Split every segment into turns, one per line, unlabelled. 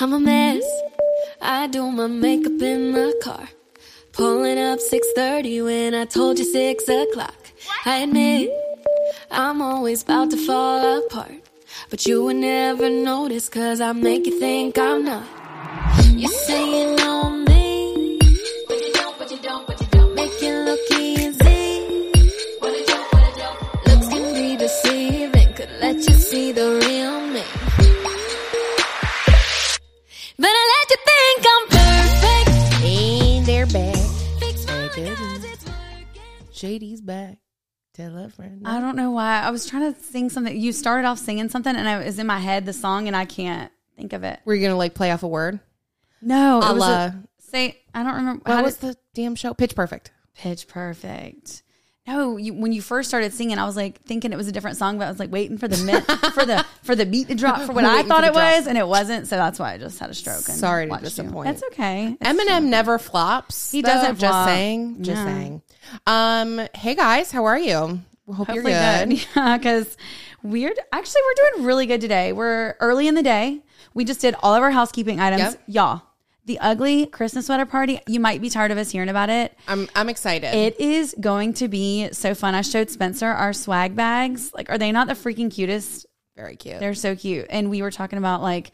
I'm a mess. I do my makeup in the car. Pulling up 6:30 when I told you 6 o'clock. I admit I'm always about to fall apart. But you would never notice cause I make you think I'm not. You say you know me.
Shady's back. Tell a friend.
I don't know why. I was trying to sing something. You started off singing something, and I was in my head the song, and I can't think of it.
Were you gonna like play off a word?
No, it was a, say. I don't remember.
What
how
was
did-
the damn show? Pitch Perfect.
Pitch Perfect? No, you, when you first started singing, I was like thinking it was a different song, but I was like waiting for the mit, for the for the beat to drop for what I thought it
drop.
was, and it wasn't. So that's why I just had a stroke. And
Sorry to
watched you.
disappoint.
That's okay. It's
Eminem never flops.
He
though,
doesn't
Just
flop.
saying. Just
No.
saying. Um. Hey guys, how are you? We Hope
Hopefully
you're good.
good. Yeah, because we're actually we're doing really good today. We're early in the day. We just did all of our housekeeping items.
Yep.
Y'all, the ugly Christmas sweater party. You might be tired of us hearing about it.
I'm. I'm excited.
It is going to be so fun. I showed Spencer our swag bags. Like, are they not the freaking cutest?
Very cute.
They're so cute. And we were talking about like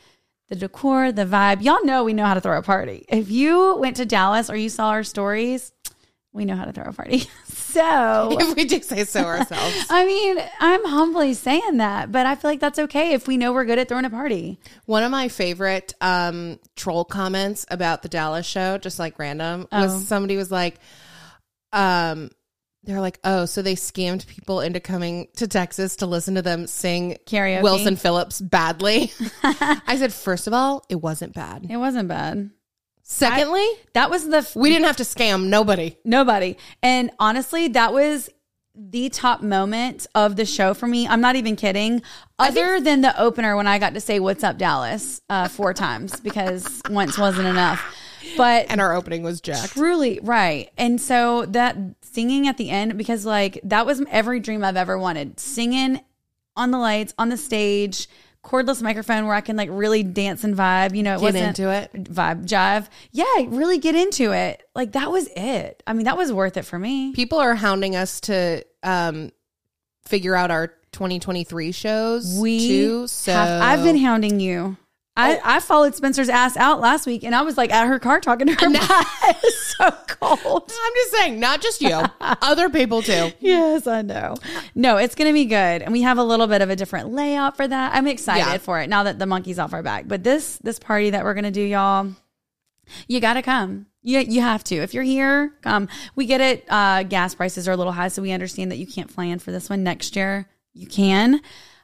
the decor, the vibe. Y'all know we know how to throw a party. If you went to Dallas or you saw our stories, we know how to throw a party. so
if we do say so ourselves.
I mean, I'm humbly saying that, but I feel like that's okay if we know we're good at throwing a party.
One of my favorite um, troll comments about the Dallas show, just like random, was
Oh.
somebody was like, um, they're like, oh, so they scammed people into coming to Texas to listen to them sing
Karaoke.
Wilson Phillips badly. I said, first of all, it wasn't bad.
It wasn't bad.
Secondly,
That was the f-
we didn't have to scam nobody.
nobody. And honestly, that was the top moment of the show for me. I'm not even kidding. Other than the opener when I got to say "What's up, Dallas" uh, four times because once wasn't enough. But
And our opening was jacked.
Truly, right. And so that singing at the end, because like that was every dream I've ever wanted. Singing on the lights, on the stage, cordless microphone where I can like really dance and vibe. You know, it
Get
wasn't
into it.
vibe jive. Yeah, really get into it. Like that was it. I mean, that was worth it for me.
People are hounding us to um, figure out our 2023 shows
We
too. So
have, I've been hounding you. I, I followed Spencer's ass out last week and I was like at her car talking to her. it was so cold.
I'm just saying, not just you, other people too.
Yes, I know. No, it's going to be good, and we have a little bit of a different layout for that. I'm excited
Yeah.
for it now that the monkey's off our back. But this this party that we're going to do, y'all, you got to come. You you have to. If you're here, come. We get it. Uh, gas prices are a little high, so we understand that you can't plan for this one next year. You can,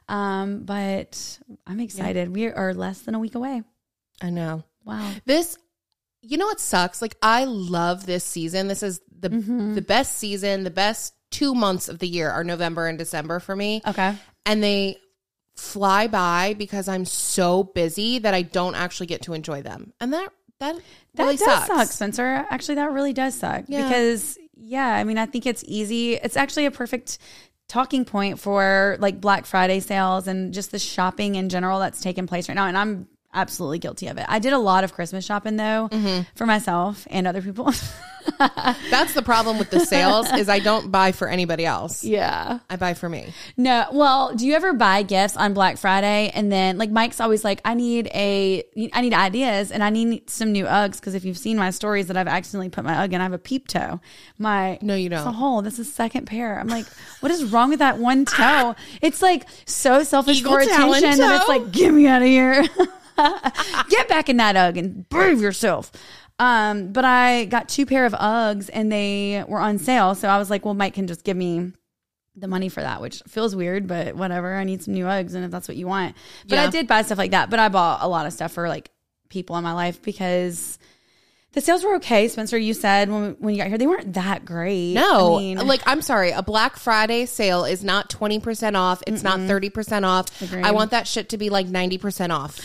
um, but I'm excited. We are less than a week away.
I know.
Wow.
This, you know what sucks? Like I love this season. This is the
Mm-hmm.
the best season. The best two months of the year are November and December for me,
Okay.
and they fly by because I'm so busy that I don't actually get to enjoy them, and that that
That
really
does
sucks.
suck, Spencer. Actually, that really does suck
Yeah.
because yeah, I mean, I think it's easy. It's actually a perfect talking point for like Black Friday sales and just the shopping in general that's taking place right now. And I'm absolutely guilty of it. I did a lot of Christmas shopping though
Mm-hmm.
for myself and other people.
That's the problem with the sales is I don't buy for anybody else.
yeah.
I buy for me.
No, well, do you ever buy gifts on Black Friday and then like Mike's always like, I need a, I need ideas and I need some new Uggs because if you've seen my stories that I've accidentally put my Ugg in, I have a peep toe. My
No, you don't.
It's a hole. This is second pair. I'm like, what is wrong with that one toe? It's like so selfish
Eagle
for attention that it's like, get me out of here. Get back in that Ugg and prove yourself. Um, but I got two pair of Uggs and they were on sale. So I was like, well, Mike can just give me the money for that, which feels weird, but whatever. I need some new Uggs, and if that's what you want. But I did buy stuff like that. But I bought a lot of stuff for like people in my life because the sales were okay. Spencer, you said when when you got here, they weren't that great.
No,
I mean,
like I'm sorry, a Black Friday sale is not 20% off. It's not 30% off.
Agreed.
I want that shit to be like 90% off.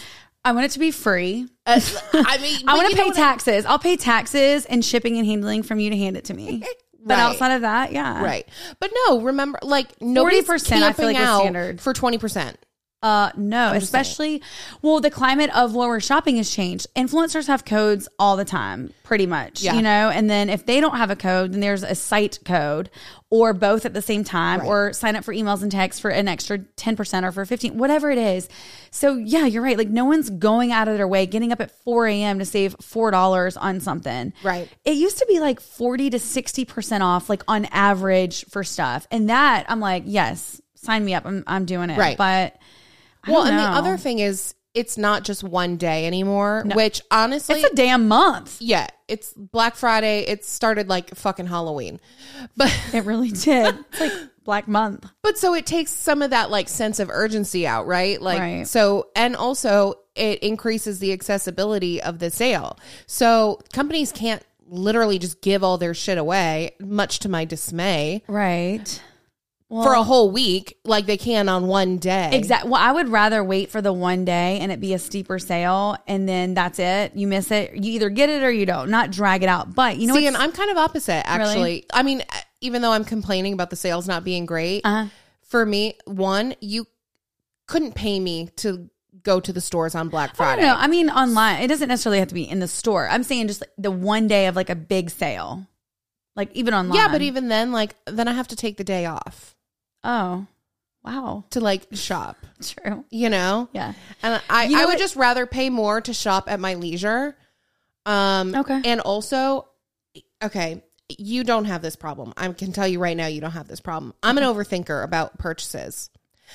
I want it to be free.
Uh, I mean,
I want to pay taxes. I'll pay taxes and shipping and handling from you to hand it to me. But
Right.
outside of that, yeah,
Right. But no, remember, like, nobody's
40%
camping
I feel like
out
standard.
for 20%.
Uh, no, especially, well, the climate of lower shopping has changed. Influencers have codes all the time, pretty much,
Yeah.
you know, and then if they don't have a code, then there's a site code or both at the same time or sign up for emails and texts for an extra 10% or for 15, whatever it is. So yeah, you're right. Like no one's going out of their way, getting up at 4 a.m. to save $4 on something.
Right.
It used to be like 40 to 60% off, like on average for stuff. And that I'm like, yes, sign me up. I'm, I'm doing it.
Right.
But
Well, and the other thing is, it's not just one day anymore, which honestly,
It's a damn month.
yeah, it's Black Friday. It started like fucking Halloween. But
It really did. It's like Black Month.
But so it takes some of that like sense of urgency out, right? Like
Right.
so and also it increases the accessibility of the sale. So companies can't literally just give all their shit away, much to my dismay,
Right. Well,
for a whole week like they can on one day.
Exactly. Well, I would rather wait for the one day and it be a steeper sale, and then that's it. You miss it. You either get it or you don't. Not drag it out. But you know,
See, and I'm kind of opposite actually.
Really?
I mean, even though I'm complaining about the sales not being great,
Uh-huh.
for me, one, you couldn't pay me to go to the stores on Black
I
Friday.
don't know. I mean, online. It doesn't necessarily have to be in the store. I'm saying just like the one day of like a big sale, like even online.
Yeah, but even then, like, then I have to take the day off
oh, wow,
to like shop,
true.
you know?
Yeah.
And I,
You know
I would
what-
just rather pay more to shop at my leisure. Um,
Okay.
And also, okay, you don't have this problem. I can tell you right now, you don't have this problem. I'm an overthinker about purchases.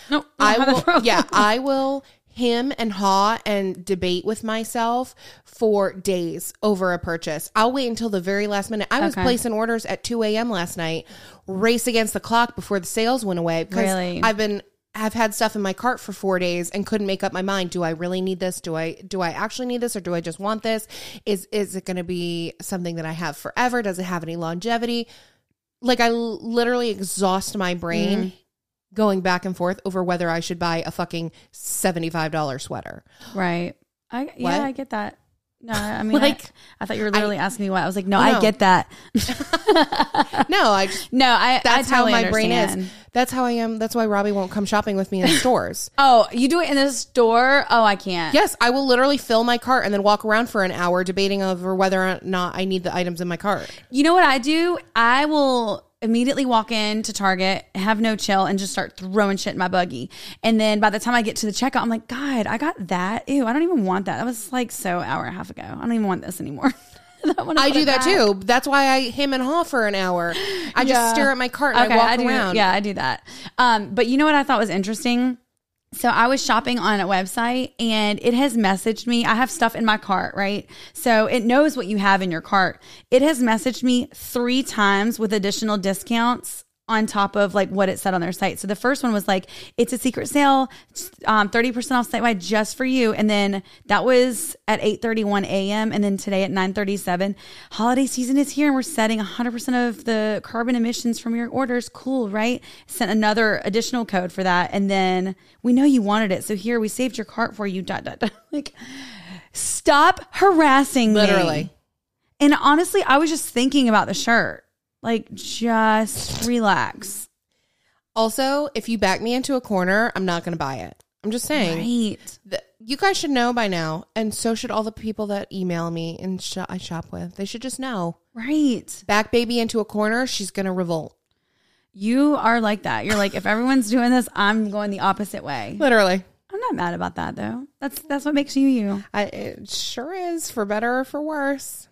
No,
I
don't have that
will, yeah, I will him and haw and debate with myself for days over a purchase. I'll wait until the very last minute. I was
Okay.
placing orders at 2 a.m. last night, race against the clock before the sales went away because
Really?
I've been have had stuff in my cart for four days and couldn't make up my mind. Do I really need this? Do I do I actually need this or do I just want this? Is is it going to be something that I have forever? Does it have any longevity? Like I literally exhaust my brain
Mm-hmm.
Going back and forth over whether I should buy a fucking $75 sweater.
Right. I
What?
yeah, I get that. No, I mean,
Like,
like I, thought you were literally asking me why. I was like, no,
No.
I get that.
No, I just
No, I.
that's
I totally
how my brain is. That's how I am. That's why Robbie won't come shopping with me in stores.
Oh, you do it in the store? Oh, I can't.
yes, I will literally fill my cart and then walk around for an hour debating over whether or not I need the items in my cart.
You know what I do? I will immediately walk in to Target, have no chill, and just start throwing shit in my buggy. And then by the time I get to the checkout, I'm like, God, I got that. Ew, I don't even want that. That was like so hour and a half ago. I don't even want this anymore. I,
I do that
back.
too. That's why I him and haw for an hour. I just stare at my cart and I walk
do,
around.
Yeah, I do that. Um, but you know what I thought was interesting? So I was shopping on a website and it has messaged me. I have stuff in my cart, right? So it knows what you have in your cart. It has messaged me three times with additional discounts on top of like what it said on their site. So the first one was like, it's a secret sale, um, 30% off site wide just for you. And then that was at 8.31 a.m. And then today at 9.37, holiday season is here and we're setting 100% of the carbon emissions from your orders. Cool, right? Sent another additional code for that. And then we know you wanted it. So here we saved your cart for you. Dot, dot, dot. Like, stop harassing me.
Literally.
And honestly, I was just thinking about the shirt. Like, just relax.
Also, if you back me into a corner, I'm not going to buy it. I'm just saying.
Right.
You guys should know by now, and so should all the people that email me and sh- I shop with. They should just know.
Right.
Back baby into a corner, she's gonna revolt.
You are like that. You're like, if everyone's doing this, I'm going the opposite way.
Literally.
I'm not mad about that though. That's that's what makes you you.
I, it sure is, for better or for worse.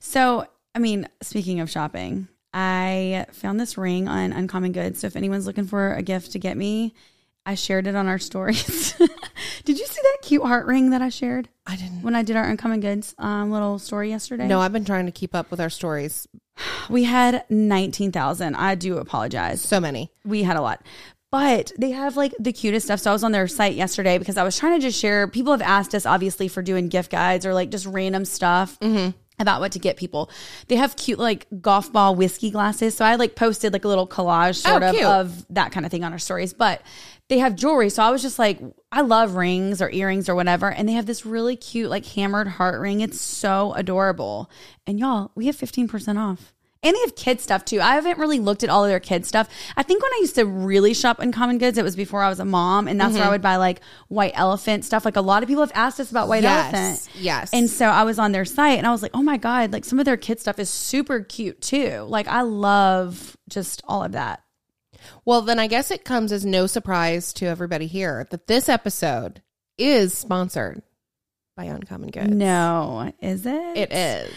So, I mean, speaking of shopping, I found this ring on Uncommon Goods. So if anyone's looking for a gift to get me, I shared it on our stories. did you see that cute heart ring that I shared
I didn't.
when I did our Uncommon Goods um, little story yesterday?
No, I've been trying to keep up with our stories.
We had 19,000. I do apologize.
So many.
we had a lot. But they have like the cutest stuff. So I was on their site yesterday because I was trying to just share. People have asked us obviously for doing gift guides or like just random stuff about what to get people. They have cute like golf ball whiskey glasses. So I like posted like a little collage oh, sort
Oh,
of
cute.
of that kind of thing on our stories. But they have jewelry. So I was just like, I love rings or earrings or whatever. And they have this really cute like hammered heart ring. It's so adorable. And y'all, we have 15% off. And they have kid stuff too. I haven't really looked at all of their kid stuff. I think when I used to really shop Uncommon Goods, it was before I was a mom, and that's where I mm-hmm. would buy like white elephant stuff. Like a lot of people have asked us about white
Yes,
elephant.
yes.
And so I was on their site and I was like, oh my God, like some of their kid stuff is super cute too. Like I love just all of that.
Well, then I guess it comes as no surprise to everybody here that this episode is sponsored by Uncommon Goods.
No, is it?
It is.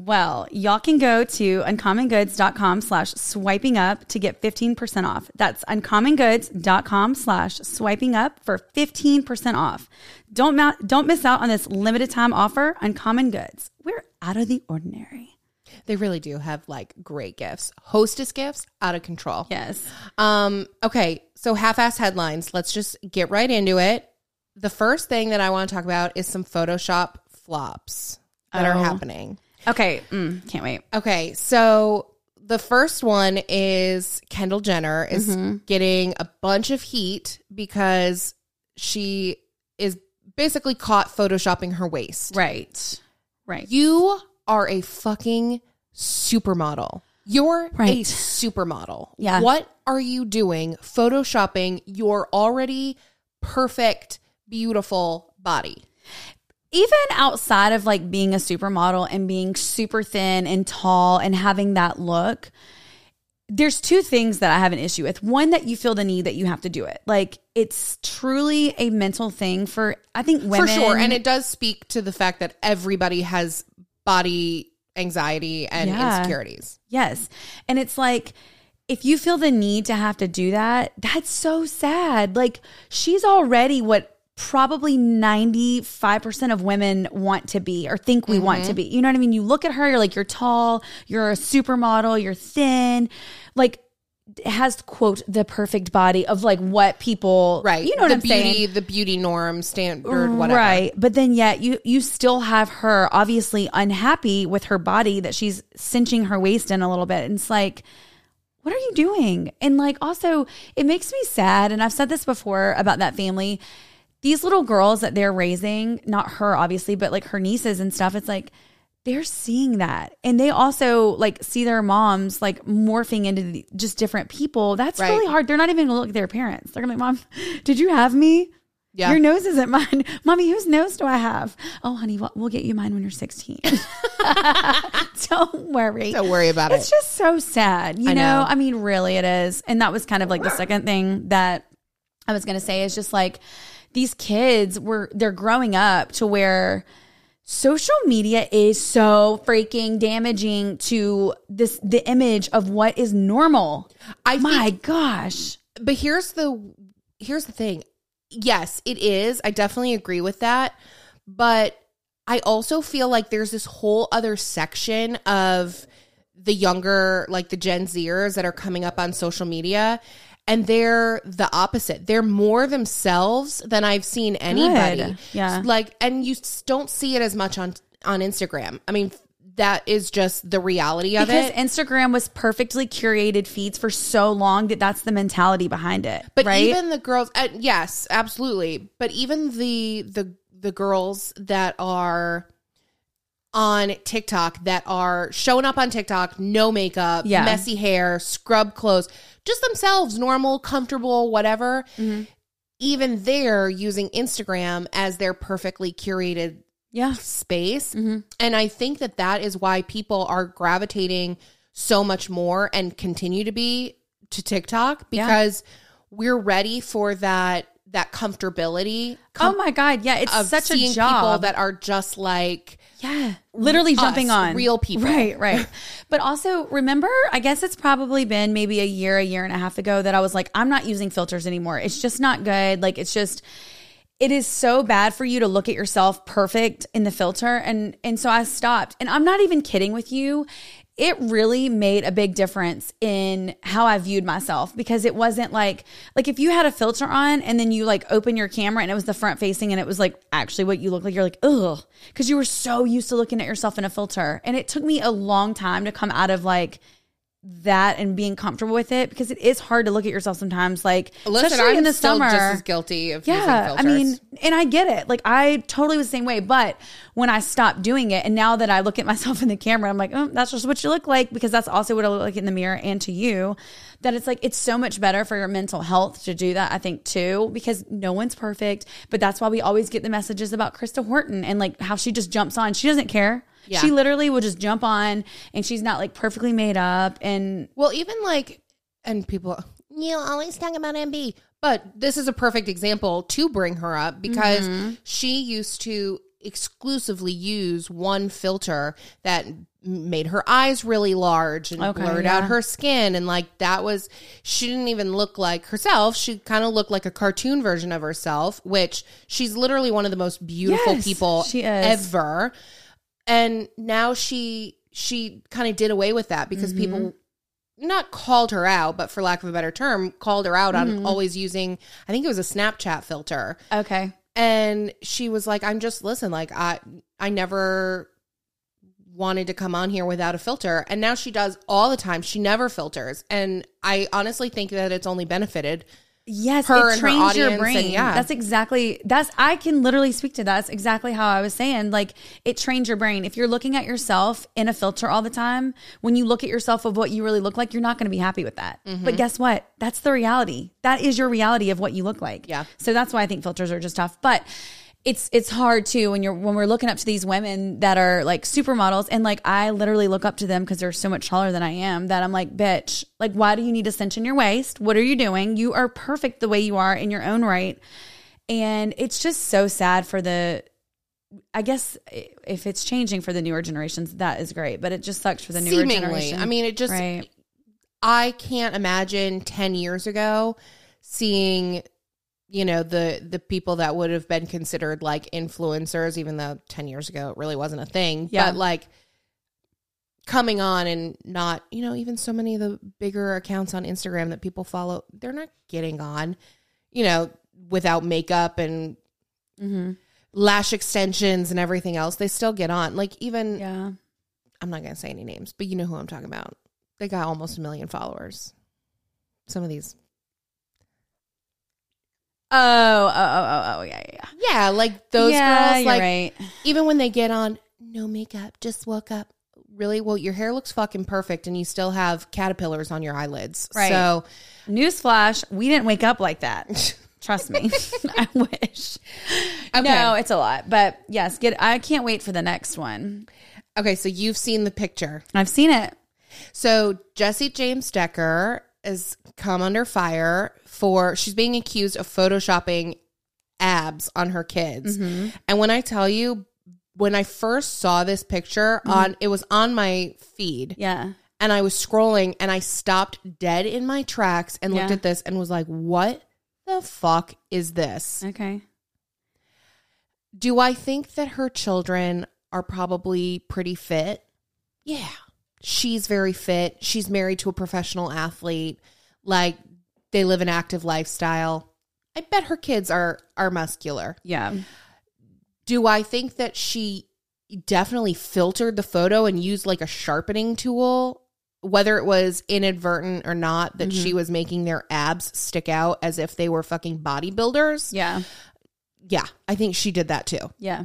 Well, y'all can go to uncommongoods.com slash swiping up to get 15% off. That's uncommongoods.com slash swiping up for 15% off. Don't, ma- don't miss out on this limited time offer, Uncommon Goods. We're out of the ordinary.
They really do have like great gifts. Hostess gifts out of control.
Yes.
Um, okay, so half-ass headlines. Let's just get right into it. The first thing that I want to talk about is some Photoshop flops that are
Oh.
happening.
Okay. Mm, can't wait.
Okay, so the first one is Kendall Jenner is getting a bunch of heat because she is basically caught photoshopping her waist.
Right. Right.
You are a fucking supermodel. You're a
Right.
supermodel.
Yeah.
What are you doing photoshopping your already perfect, beautiful body?
Even outside of like being a supermodel and being super thin and tall and having that look, there's two things that I have an issue with. One, that you feel the need that you have to do it. Like it's truly a mental thing for, I think women.
For sure. And it does speak to the fact that everybody has body anxiety and
Yeah.
insecurities.
Yes. And it's like, if you feel the need to have to do that, that's so sad. Like, she's already what probably 95% of women want to be or think we want to mm-hmm. be. You know what I mean? You look at her, you're like, you're tall, you're a supermodel, you're thin. Like, has quote the perfect body of like what people
Right.
you know what
the
i'm
beauty,
saying
The beauty norm, standard, whatever.
Right. But then yet you you still have her obviously unhappy with her body that she's cinching her waist in a little bit. And it's like, what are you doing? And like also it makes me sad. And I've said this before about that family. These little girls that they're raising, not her obviously, but like her nieces and stuff, it's like they're seeing that. And they also like see their moms like morphing into the, just different people. That's
Right.
really hard. They're not even gonna look at their parents. They're gonna be like, Mom, did you have me?
Yeah.
Your nose isn't mine. Mommy, whose nose do I have? Oh, honey, we'll, we'll get you mine when you're 16. Don't worry.
Don't worry about
It's
it.
It's just so sad. You
I
know?
know.
I mean, really, it is. And that was kind of like the second thing that I was going to say is just like these kids were, they're growing up to where social media is so freaking damaging to this, the image of what is normal.
I
My
think-
gosh.
but here's the here's the thing. Yes, it is. I definitely agree with that. But I also feel like there's this whole other section of the younger, like the Gen Zers that are coming up on social media. And they're the opposite. They're more themselves than I've seen anybody.
Good. Yeah.
Like, and you don't see it as much on on Instagram. I mean, that is just the reality of it.
because
it.
Instagram was perfectly curated feeds for so long that that's the mentality behind it.
But
right?
even the girls, uh, yes, absolutely. But even the the the girls that are on TikTok that are showing up on TikTok, no makeup,
Yeah.
messy hair, scrub clothes, just themselves, normal, comfortable, whatever.
Mm-hmm.
even they're using Instagram as their perfectly curated
Yeah.
space.
Mm-hmm.
And I think that that is why people are gravitating so much more and continue to be to TikTok
Yeah.
because we're ready for that that comfortability
oh my God. Yeah. It's such a job.
people that are just like
Yeah. Literally
Us,
jumping on
real people.
Right, right. but also remember, I guess it's probably been maybe a year, a year and a half ago that I was like, I'm not using filters anymore. It's just not good. Like it's just it is so bad for you to look at yourself perfect in the filter and and so I stopped. And I'm not even kidding with you. It really made a big difference in how I viewed myself because it wasn't like like if you had a filter on and then you like open your camera and it was the front facing and it was like actually what you look like you're like ugh because you were so used to looking at yourself in a filter. And it took me a long time to come out of like that and being comfortable with it because it is hard to look at yourself sometimes like
listen,
especially
I'm
in the summer
just as guilty of using
yeah, I mean, and I get it. Like I totally was the same way. But when I stopped doing it, and now that I look at myself in the camera, I'm like, oh, that's just what you look like because that's also what I look like in the mirror and to you. That it's like it's so much better for your mental health to do that. I think too because no one's perfect. But that's why we always get the messages about Krista Horton and like how she just jumps on. She doesn't care.
Yeah.
She literally will just jump on, and she's not like perfectly made up and
Well, even like, and people, you always talk about MB, but this is a perfect example to bring her up because
Mm-hmm.
she used to exclusively use one filter that made her eyes really large and
Okay,
blurred
yeah.
out her skin and like that was she didn't even look like herself she kind of looked like a cartoon version of herself which she's literally one of the most beautiful
Yes,
people ever and now she she kind of did away with that because
Mm-hmm.
people not called her out but for lack of a better term called her out
Mm-hmm.
on always using i think it was a snapchat filter
okay.
and she was like i'm just listen like i i never wanted to come on here without a filter and now she does all the time she never filters and i honestly think that it's only benefited
Yes,
her
it
her
trains your brain.
and yeah.
That's exactly that's I can literally speak to that. That's exactly how I was saying. Like it trains your brain. If you're looking at yourself in a filter all the time, when you look at yourself of what you really look like, you're not going to be happy with that.
Mm-hmm.
But guess what? That's the reality. That is your reality of what you look like.
Yeah.
So that's why I think filters are just tough. But it's it's hard too when you're when we're looking up to these women that are like supermodels and like I literally look up to them because they're so much taller than I am that I'm like, bitch, like why do you need a cinch in your waist? What are you doing? You are perfect the way you are in your own right. And it's just so sad for the I guess if it's changing for the newer generations, that is great. But it just sucks for the newer
seemingly
generation.
i mean it just
right.
I can't imagine 10 years ago seeing you know the the people that would have been considered like influencers even though 10 years ago it really wasn't a thing
Yeah.
but like coming on and not you know even so many of the bigger accounts on Instagram that people follow they're not getting on you know without makeup and
Mm-hmm.
lash extensions and everything else they still get on like even
Yeah.
I'm not going to say any names, but you know who I'm talking about. They got almost a million followers. Some of these.
Oh, oh, oh, oh, oh, yeah, yeah, yeah.
Yeah, like those
yeah,
girls,
you're
like
right.
even when they get on, no makeup, just woke up. Really? Well, your hair looks fucking perfect and you still have caterpillars on your eyelids.
Right.
So,
Newsflash, we didn't wake up like that. Trust me. I wish.
Okay.
No, it's a lot. But yes, get I can't wait for the next one.
okay, so you've seen the picture.
I've seen it.
So, Jessie James Decker has come under fire for she's being accused of photoshopping abs on her kids. Mm-hmm. And when I tell you when I first saw this picture mm-hmm. on it was on my feed
Yeah.
and I was scrolling and I stopped dead in my tracks and looked
Yeah.
at this and was like, "What the fuck is this?"
Okay.
Do I think that her children are probably pretty fit? Yeah. She's very fit. She's married to a professional athlete. Like they live an active lifestyle. I bet her kids are are muscular.
Yeah.
Do I think that she definitely filtered the photo and used like a sharpening tool whether it was inadvertent or not that she mm-hmm. was making their abs stick out as if they were fucking bodybuilders?
Yeah.
Yeah, I think she did that too.
Yeah.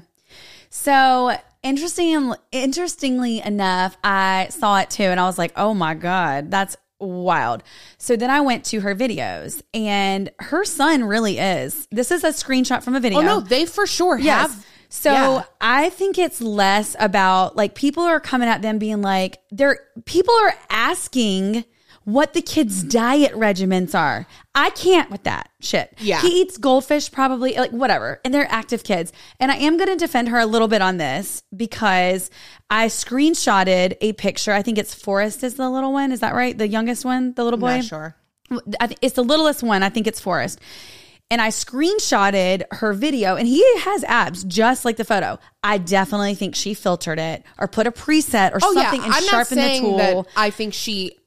So interesting interestingly enough, I saw it too and I was like, oh my God, that's wild. So then I went to her videos and her son really is. This is a screenshot from a video.
Oh no, they for sure
Yes.
have.
So
Yeah.
I think it's less about like people are coming at them being like they're people are asking what the kids' diet regimens are. I can't with that shit.
Yeah.
He eats goldfish probably like whatever. And they're active kids. And I am going to defend her a little bit on this because I screenshotted a picture. I think it's Forrest is the little one. Is that right? The youngest one, the little boy?
Not sure.
I think it's the littlest one. I think it's Forrest. And I screenshotted her video and he has abs just like the photo. I definitely think she filtered it or put a preset or
Oh
something
yeah,
and
I'm not
sharpened the tool.
that I think she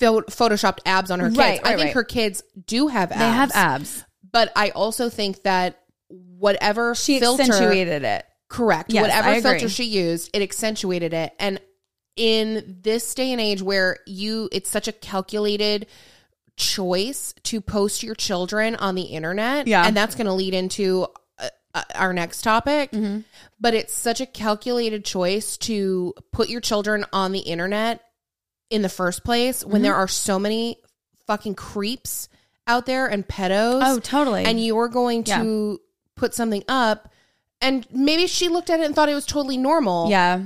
photoshopped abs on her kids.
Right,
I think
right.
her kids do have abs.
they have abs.
but I also think that whatever
She
filter,
accentuated it.
correct,
Yes,
whatever filter she used, it accentuated it. And in this day and age where you, it's such a calculated choice to post your children on the internet,
Yeah.
and that's going to lead into uh, uh, our next topic.
Mm-hmm.
But it's such a calculated choice to put your children on the internet in the first place
Mm-hmm.
when there are so many fucking creeps out there and pedos.
Oh, totally.
And you're going to put something up, and maybe she looked at it and thought it was totally normal.
Yeah.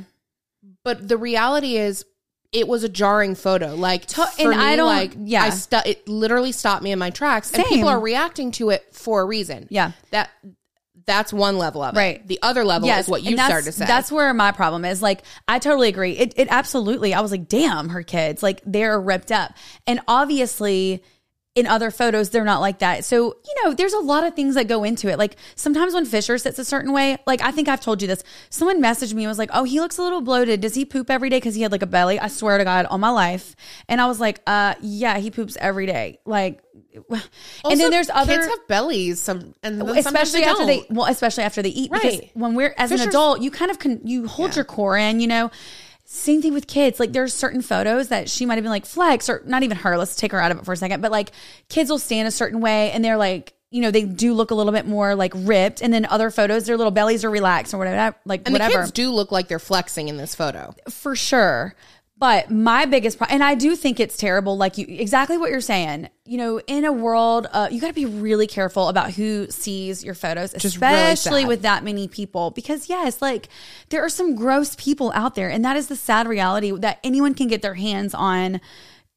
But the reality is, it was a jarring photo. Like,
To-
for
and
me,
I don't-
like,
yeah.
I stu- it literally stopped me in my tracks, and people are reacting to it for a reason.
Yeah.
that that's one level of it.
Right.
The other level is what you started to say.
That's where my problem is. Like, I totally agree. It, it absolutely, I was like, damn, her kids, like, they're ripped up. And obviously, in other photos, they're not like that. So, you know, there's a lot of things that go into it. Like, sometimes when Fisher sits a certain way, like, I think I've told you this. Someone messaged me and was like, oh, he looks a little bloated. Does he poop every day? Because he had like a belly. I swear to God, all my life. And I was like, uh, yeah, he poops every day. Like, and then there's other
kids have bellies, some and
especially
they
after they
don't.
well especially after they eat because
Right.
when we're as an adult you kind of can you hold your core in you know same thing with kids like there's certain photos that she might have been like flex or not even her let's take her out of it for a second but like kids will stand a certain way and they're like you know they do look a little bit more like ripped and then other photos their little bellies are relaxed or whatever like
and
whatever
the kids do look like they're flexing in this photo.
for sure. But my biggest problem, and I do think it's terrible, like you, exactly what you're saying. You know, in a world, uh, you got to be really careful about who sees your photos,
is really
especially with that many people. Because yes, like there are some gross people out there, and that is the sad reality that anyone can get their hands on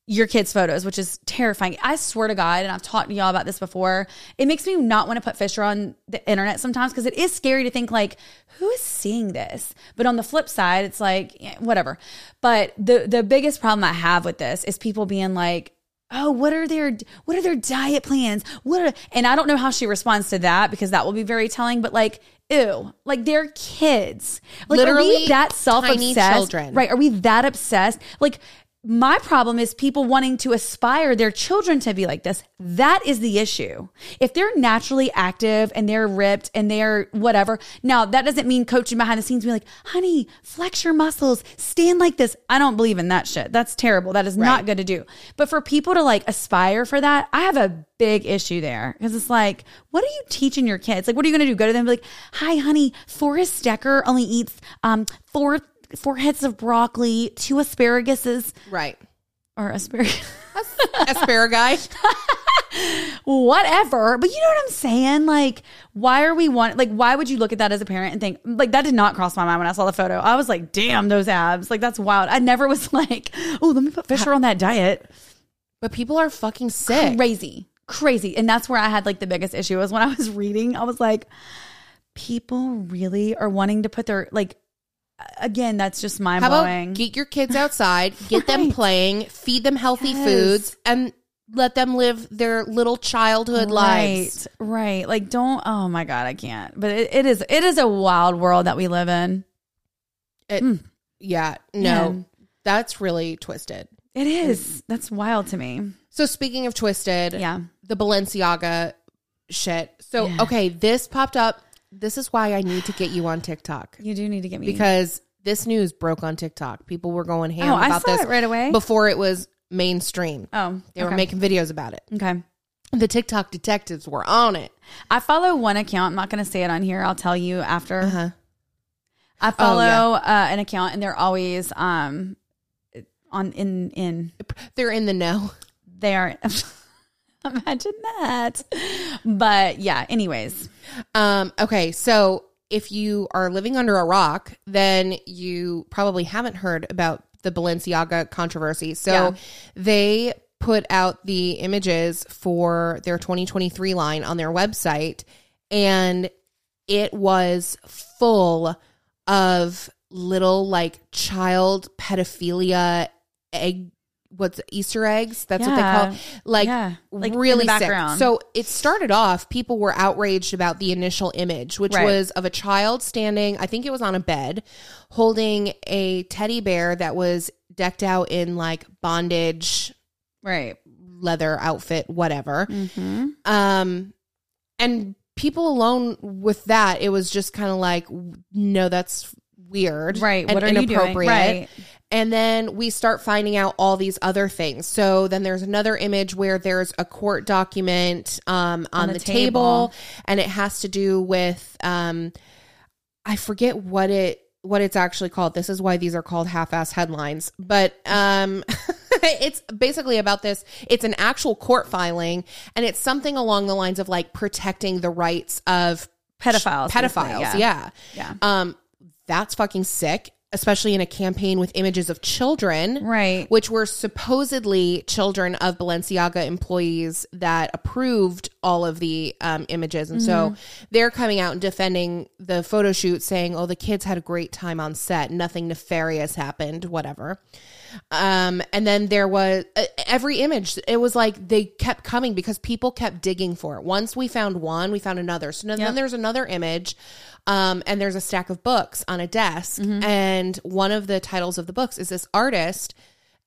your kids' photos, which is terrifying. I swear to God, and I've talked to y'all about this before, it makes me not want to put Fisher on the internet sometimes because it is scary to think like, who is seeing this? But on the flip side, it's like, yeah, whatever. But the the biggest problem I have with this is people being like, oh, what are their what are their diet plans? What are and I don't know how she responds to that because that will be very telling, but like Ew, like they're kids. Like, are we that self obsessed? Right? Are we that obsessed? Like, my problem is people wanting to aspire their children to be like this. That is the issue. If they're naturally active and they're ripped and they're whatever. Now, that doesn't mean coaching behind the scenes being like, honey, flex your muscles, stand like this. I don't believe in that shit. That's terrible. That is not good to do. But for people to like aspire for that, I have a big issue there because it's like, what are you teaching your kids? Like, what are you going to do? Go to them and be like, hi, honey, Forrest Decker only eats um, four four heads of broccoli, two asparaguses,
Right.
or asparagus,
Asparagus.
whatever. But you know what I'm saying? Like, why are we want? Like, why would you look at that as a parent and think like that did not cross my mind when I saw the photo? I was like, damn, those abs. Like, that's wild. I never was like, oh, let me put Fisher on that diet.
but people are fucking sick.
Crazy, crazy, and that's where I had like the biggest issue was when I was reading. I was like, people really are wanting to put their like. Again, that's just mind
How
blowing.
about get your kids outside, get them playing, feed them healthy
Yes.
foods, and let them live their little childhood lives.
Right, right. Like, don't. Oh my god, I can't. But it, it is. It is a wild world that we live in.
It- hmm. Yeah, no,
Man.
that's really twisted.
It is. That's wild to me.
So speaking of twisted,
Yeah.
the Balenciaga shit. So
Yeah.
okay, this popped up. This is why I need to get you on TikTok
You do need to get me
because this news broke on TikTok. People were going ham
Oh, I
about
saw
this
it right away.
before it was mainstream.
Oh,
They were making videos about it.
Okay.
The TikTok detectives were on it.
I follow one account. I'm not going to say it on here. I'll tell you after.
Uh-huh.
I follow
Oh, yeah.
uh, an account, and they're always um on in in
They're in the know.
they are. Imagine that. But yeah. Anyways,
Um, okay, so if you are living under a rock, then you probably haven't heard about the Balenciaga controversy. So
Yeah.
they put out the images for their 2023 line on their website, and it was full of little like child pedophilia egg what's Easter eggs? That's what they
Yeah.
call like
Yeah. Like, in the
really sick. So it started off, people were outraged about the initial image, which
Right.
was of a child standing, I think it was on a bed, holding a teddy bear that was decked out in like bondage
right.
leather outfit, whatever.
Mm-hmm.
Um, and people alone with that, it was just kind of like, no, that's weird,
Right.
and
What are you doing?
inappropriate.
Right.
And then we start finding out all these other things. So then there's another image where there's a court document um, on,
the
the, table.
table.
and it has to do with um, I forget what it what it's actually called. This is why these are called half-ass headlines. But um, it's basically about this. It's an actual court filing, and it's something along the lines of like protecting the rights of
Pedophiles,
pedophiles.
yeah.
yeah.
Yeah.
Um, that's fucking sick, especially in a campaign with images of children,
Right.
Which were supposedly children of Balenciaga employees that approved all of the um, images, and
Mm-hmm.
so they're coming out and defending the photo shoot, saying, "Oh, the kids had a great time on set. Nothing nefarious happened. Whatever." Um, and then there was uh, every image. It was like they kept coming because people kept digging for it. Once we found one, we found another. So then,
Yep.
then there's another image, um, and there's a stack of books on a desk,
Mm-hmm.
and one of the titles of the books is this artist.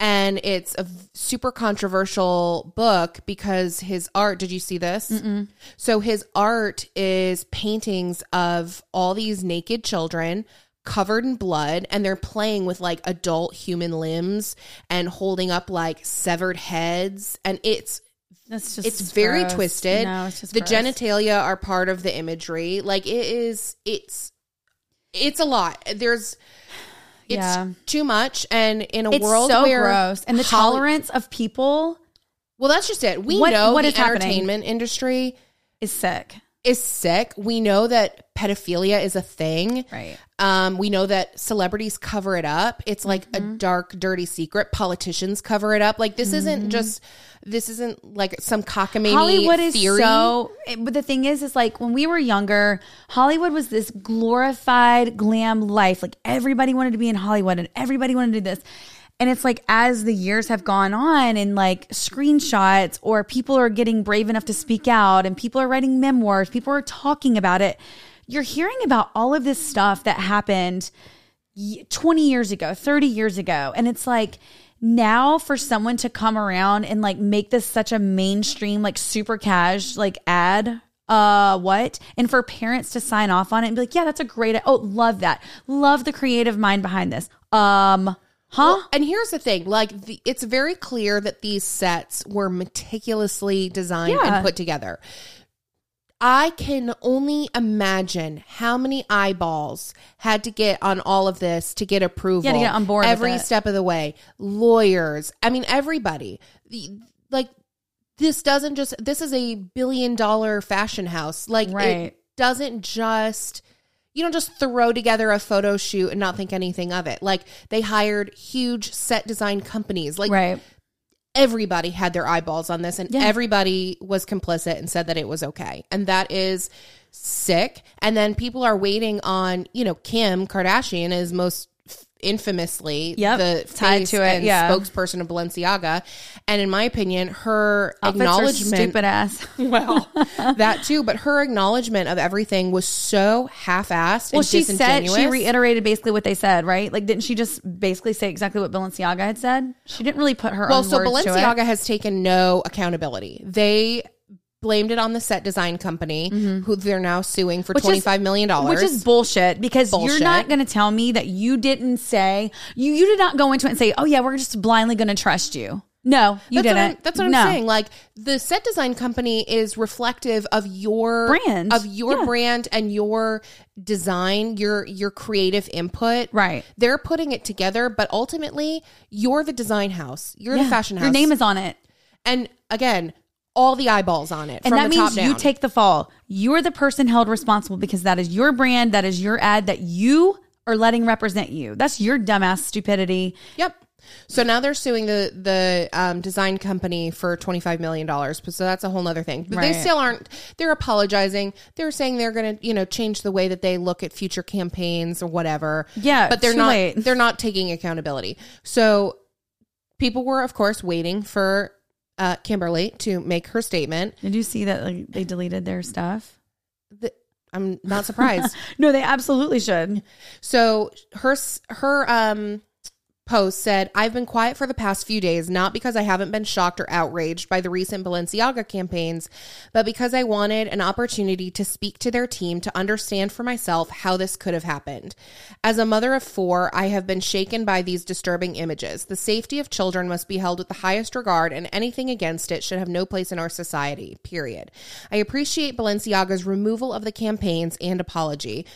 And it's a super controversial book because his art. Did you see this? So his art is paintings of all these naked children covered in blood and they're playing with like adult human limbs and holding up like severed heads and it's
That's just
it's very twisted.
No, it's just
the
gross.
genitalia are part of the imagery. Like it is it's it's a lot. There's it's
Yeah.
too much and in a
It's
world
so
where
gross, and the
Holly-
tolerance of people
Well, that's just it. We
What-
know
what
the
is happening?
entertainment industry
is sick.
Is sick. We know that pedophilia is a thing.
Right.
Um, we know that celebrities cover it up. It's like a mm-hmm. dark, dirty secret. Politicians cover it up. Like this isn't mm-hmm. just this isn't like some cockamamie
Hollywood is
theory.
so. it- But the thing is, is like when we were younger, Hollywood was this glorified glam life. Like everybody wanted to be in Hollywood, and everybody wanted to do this. And it's like as the years have gone on, and like screenshots, or people are getting brave enough to speak out, and people are writing memoirs, people are talking about it. You're hearing about all of this stuff that happened 20 years ago, 30 years ago. And it's like now for someone to come around and like make this such a mainstream, like super cash, like ad. Uh, what? And for parents to sign off on it and be like, yeah, that's a great, oh, love that. Love the creative mind behind this. Um, huh?
Well, and here's the thing: like, the, it's very clear that these sets were meticulously designed
Yeah.
and put together. I can only imagine how many eyeballs had to get on all of this to get approval.
Yeah, to get on board
every step of the way. Lawyers, I mean, everybody. The- Like, this doesn't just. This is a billion dollar fashion house. Like,
Right.
it doesn't just you don't just throw together a photo shoot and not think anything of it. Like they hired huge set design companies. Like
right.
everybody had their eyeballs on this and
Yeah.
everybody was complicit and said that it was okay. And that is sick. And then people are waiting on, you know, Kim Kardashian is most infamously
Yep.
the
Tied to it,
and
yeah.
spokesperson of Balenciaga. And in my opinion, her
Outfits
acknowledgement
stupid ass.
well, that too, but her acknowledgement of everything was so half-assed
Well,
and
she said she reiterated basically what they said, right? Like, didn't she just basically say exactly what Balenciaga had said? She didn't really put her
well,
own
so
words to it.
Balenciaga has taken no accountability. They blamed it on the set design company, who they're now suing for
Mm-hmm.
Twenty five million dollars.
Which is bullshit because you're not going to tell me that you didn't say you you did not go into it and say, "Oh yeah, we're just blindly going to trust you." No, you
that's
didn't.
What that's what I'm
No.
saying. Like the set design company is reflective of your
Brand.
of your
Yeah.
brand and your design, your your creative input.
Right.
They're putting it together, but ultimately, you're the design house. You're the fashion house.
Your name is on it.
and again, all the eyeballs on it
And that means you take the fall. You're the person held responsible because that is your brand, that is your ad that you are letting represent you. That's your dumbass stupidity.
Yep. So now they're suing the the um, design company for twenty five million dollars. So that's a whole other thing. But they still aren't. They're apologizing. They're saying they're going to you know change the way that they look at future campaigns or whatever.
Yeah,
but they're not.
late.
They're not taking accountability. So people were of course waiting for uh, Kimberly to make her statement.
Did you see that like, they deleted their stuff?
The- I'm not surprised.
No, they absolutely should.
So her her um post said, "I've been quiet for the past few days not because I haven't been shocked or outraged by the recent Balenciaga campaigns, but because I wanted an opportunity to speak to their team to understand for myself how this could have happened. As a mother of 4, I have been shaken by these disturbing images. The safety of children must be held with the highest regard and anything against it should have no place in our society. Period. I appreciate Balenciaga's removal of the campaigns and apology."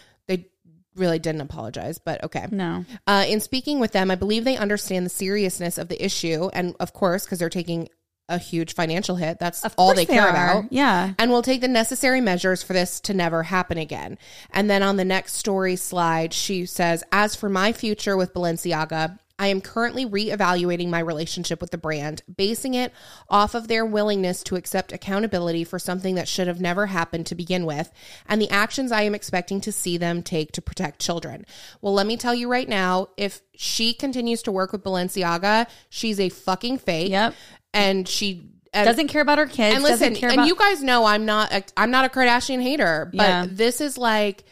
Really didn't apologize, but okay.
No.
Uh, in speaking with them, I believe they understand the seriousness of the issue, and of course, because they're taking a huge financial hit, that's all they
they
care
are.
about.
Yeah.
and will take the necessary measures for this to never happen again. And then on the next story slide, she says, "As for my future with Balenciaga." I am currently reevaluating my relationship with the brand, basing it off of their willingness to accept accountability for something that should have never happened to begin with, and the actions I am expecting to see them take to protect children. Well, let me tell you right now if she continues to work with Balenciaga, she's a fucking fake.
Yep.
And she and-
Doesn't care about her kids.
and listen, and
about
you guys know I'm not a, I'm not a Kardashian hater, but
Yeah.
this is like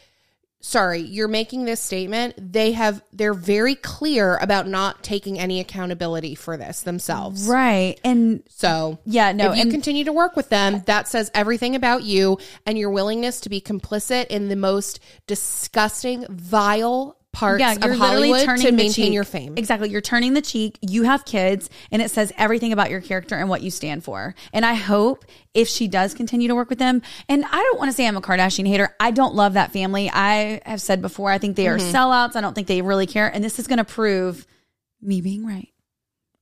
sorry, you're making this statement. They have they're very clear about not taking any accountability for this themselves.
right. And
So
Yeah, no,
if you continue to work with them, that says everything about you and your willingness to be complicit in the most disgusting, vile parts
yeah, you're literally
Hollywood
turning
to
the
maintain
cheek.
your fame.
Exactly. You're turning the cheek. You have kids, and it says everything about your character and what you stand for. And I hope if she does continue to work with them, and I don't want to say I'm a Kardashian hater. I don't love that family. I have said before, I think they are
Mm-hmm.
sellouts. I don't think they really care. And this is going to prove me being right.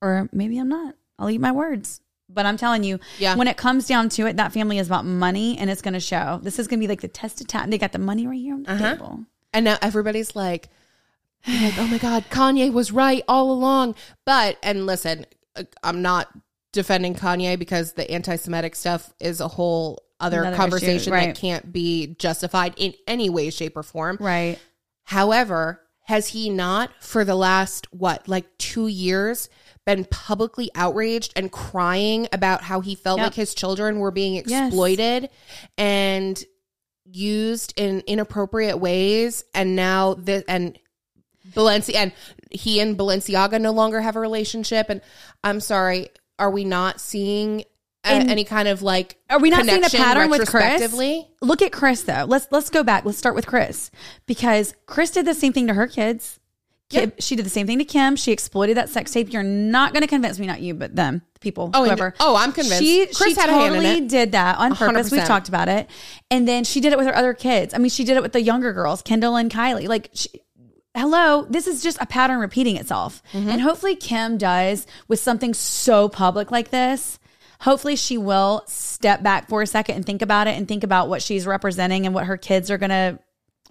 Or maybe I'm not. I'll eat my words. But I'm telling you,
Yeah.
when it comes down to it, that family is about money and it's going to show. This is going to be like the test of time. They got the money right here on the
Uh-huh.
table.
And now everybody's like, like, oh my God, Kanye was right all along. But, and listen, uh, I'm not defending Kanye because the anti Semitic stuff is a whole other
Another
conversation
right.
that can't be justified in any way, shape, or form.
Right.
However, has he not for the last, what, like two years? Been publicly outraged and crying about how he felt
Yep.
like his children were being
Yes.
exploited and used in inappropriate ways and now this and Balenci and he and Balenciaga no longer have a relationship and I'm sorry are we not seeing a, any kind of like
Are we not seeing a pattern with
Kris?
Look at Kris though. Let's let's go back. Let's start with Kris because Kris did the same thing to her kids. Kim,
Yep.
She did the same thing to Kim. She exploited that sex tape. You're not going to convince me, not you, but them, the people,
Oh, and-
whoever.
oh, I'm convinced.
She,
Kris
she
had a hand in
totally did that on purpose. We've talked about it, and then she did it with her other kids. I mean, she did it with the younger girls, Kendall and Kylie. Like, she, hello, this is just a pattern repeating itself,
Mm-hmm.
and hopefully Kim does with something so public like this. Hopefully, she will step back for a second and think about it and think about what she's representing and what her kids are going to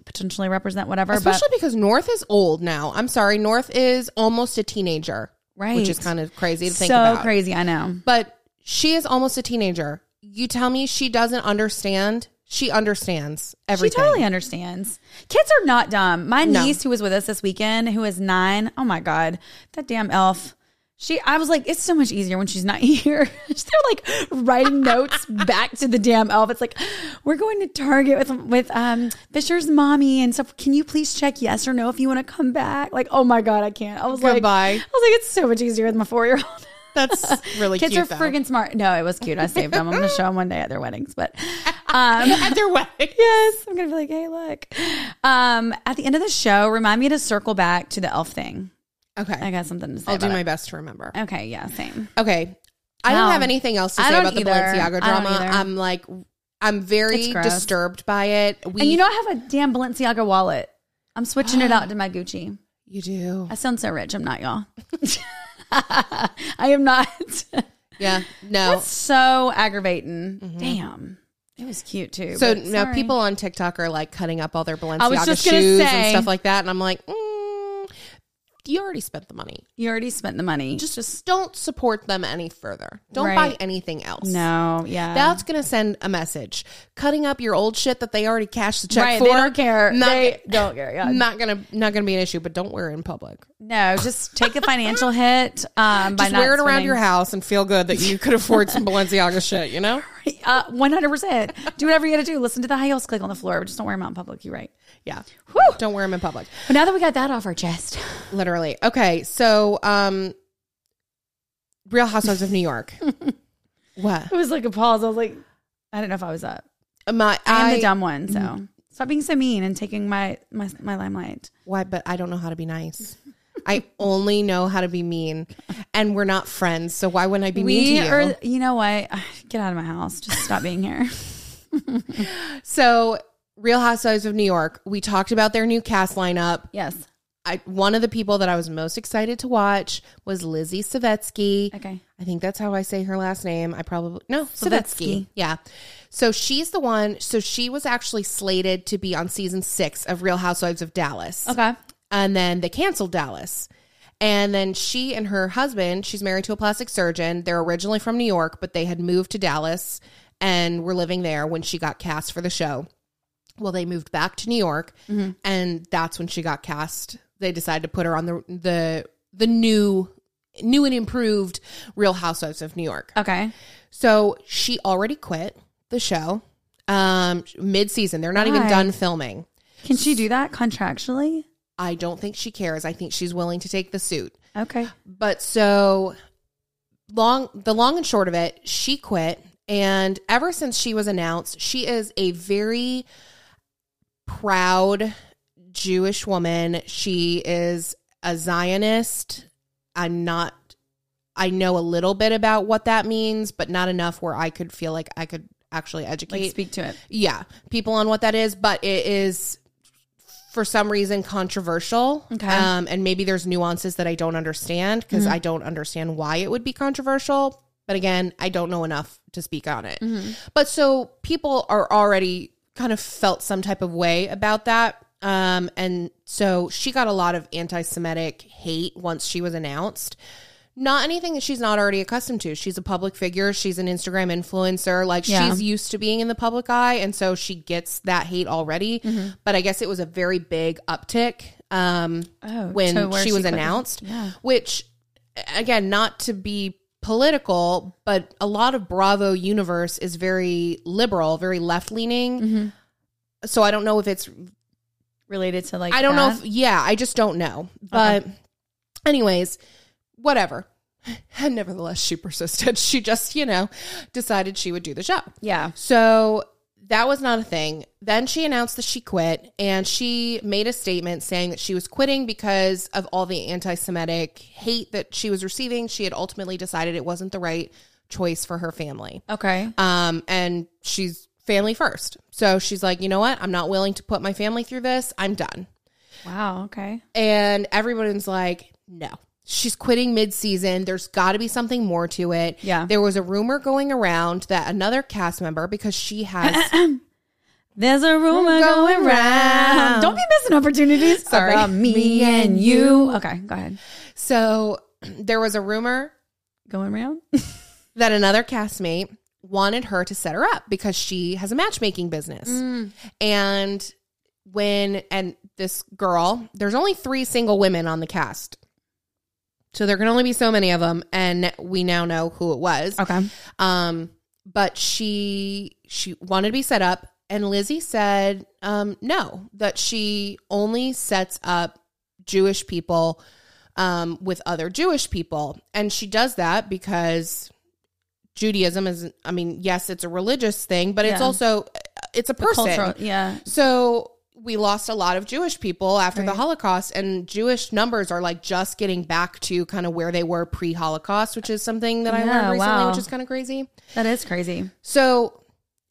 potentially represent, whatever.
Especially
but
because North is old now. I'm sorry, North is almost a teenager.
Right.
Which is kind of crazy to think
so
about.
crazy, I know.
But she is almost a teenager. You tell me she doesn't understand. She understands everything.
She totally understands. Kids are not dumb. My
No.
niece, who was with us this weekend, who is nine, oh my god, that damn elf. She, I was like, it's so much easier when she's not here. They're like writing notes back to the damn elf. It's like, we're going to Target with with um Fisher's mommy and stuff. Can you please check yes or no if you want to come back? Like, oh my god, I can't. I was like,
Goodbye.
I was like, it's so much easier with my four year old.
That's really cute.
Kids
cute.
are
though.
friggin' smart. No, it was cute. I saved them. I'm going to show them one day at their weddings, but. Um,
at their wedding.
Yes, I'm gonna be like, hey, look. Um, at the end of the show, remind me to circle back to the elf thing.
Okay.
I got something to say.
I'll do my
it.
best to remember.
Okay, yeah, same.
Okay. I don't have anything else to say about the. Balenciaga drama. I'm like, I'm very disturbed by it. We,
and you know, I have a damn Balenciaga wallet. I'm switching it out to my Gucci.
you do.
I sound so rich. I'm not, y'all. I am not.
Yeah. No.
That's so aggravating. Damn. It was cute too.
Mm-hmm. So now people on TikTok are like cutting up all their Balenciaga shoes
gonna
and stuff like that, and I'm like, mm, you already spent the money.
you already spent the money.
Just, just don't support them any further. Don't
Right.
buy anything else.
no, yeah.
That's gonna send a message. Cutting up your old shit that they already cashed the check
right.
for.
They don't care.
Not,
they don't care. Yeah.
not gonna not gonna be an issue, but don't wear it in public.
no, just take a financial hit. Um, by
Just
not
wear it around
spending-
your house and feel good that you could afford some Balenciaga shit. You know?
Uh, 100%. Do whatever you got to do. Listen to the high heels click on the floor, but just don't wear them out in public. You're right.
Yeah.
Whew.
Don't wear them in public.
But now that we got that off our chest,
Literally. Okay. So, um, Real Housewives of New York. what?
it was like a pause. I was like, I don't know if I was up.
My
I am the dumb one, so stop being so mean and taking my my my limelight.
Why? But I don't know how to be nice. I only know how to be mean, and we're not friends. So why wouldn't I be mean to you?
are, you know what? Get out of my house. Just stop being here.
so, Real Housewives of New York. We talked about their new cast lineup.
Yes.
I one of the people that I was most excited to watch was Lizzie Savetsky.
Okay.
I think that's how I say her last name. I probably no
Savetsky.
Savetsky. Yeah. So she's the one. So she was actually slated to be on season six of Real Housewives of Dallas.
Okay.
and then they canceled Dallas. And then she and her husband, she's married to a plastic surgeon. They're originally from New York, but they had moved to Dallas and were living there when she got cast for the show. Well, they moved back to New York, and that's when she got cast. They decided to put her on the the the new new and improved Real Housewives of New York.
Okay.
So she already quit the show um mid season. They're not even done filming.
Can she do that contractually?
I don't think she cares. I think she's willing to take the suit.
Okay.
But so long the long and short of it, she quit and ever since she was announced, she is a very proud Jewish woman. She is a Zionist. I'm not I know a little bit about what that means, but not enough where I could feel like I could actually educate
Like speak to it.
yeah, people on what that is, but it is for some reason controversial.
Okay.
Um, and maybe there's nuances that I don't understand because I don't understand why it would be controversial. But again, I don't know enough to speak on it. But so people are already kind of felt some type of way about that. Um, and so she got a lot of anti Semitic hate once she was announced. Not anything that she's not already accustomed to. She's a public figure. She's an Instagram influencer. Like
Yeah.
she's used to being in the public eye. And so she gets that hate already.
Mm-hmm.
But I guess it was a very big uptick um,
Oh,
when she was
quit.
announced.
Yeah.
Which, again, not to be political, but a lot of Bravo universe is very liberal, very left leaning.
Mm-hmm.
So I don't know if it's
Related to like
I don't know if yeah, I just don't know. But anyways, whatever. And nevertheless, she persisted. She just, you know, decided she would do the show.
yeah.
So that was not a thing. Then she announced that she quit and she made a statement saying that she was quitting because of all the anti Semitic hate that she was receiving. She had ultimately decided it wasn't the right choice for her family.
Okay.
Um, and she's family first. So she's like, you know what? I'm not willing to put my family through this. I'm done.
Wow. Okay.
And everyone's like, no. She's quitting mid season. There's got to be something more to it.
Yeah.
There was a rumor going around that another cast member, because she has
There's a rumor
Going
going
round.
round. Don't be missing opportunities.
Sorry.
About me,
Me
and
and
you. Okay, go ahead.
So there was a rumor
Going around
that another castmate wanted her to set her up because she has a matchmaking business. Mm. And when, and this girl, there's only three single women on the cast. So there can only be so many of them. And we now know who it was.
Okay.
Um, but she she wanted to be set up, and Lizzie said um, no, that she only sets up Jewish people um, with other Jewish people, and she does that because Judaism is. I mean, yes, it's a religious thing, but it's
Yeah.
also it's a person.
Cultural. Yeah.
So we lost a lot of Jewish people after the Holocaust, and Jewish numbers are like just getting back to kind of where they were pre Holocaust, which is something that I
Yeah,
learned recently,
wow.
which is kind of crazy.
That is crazy.
So,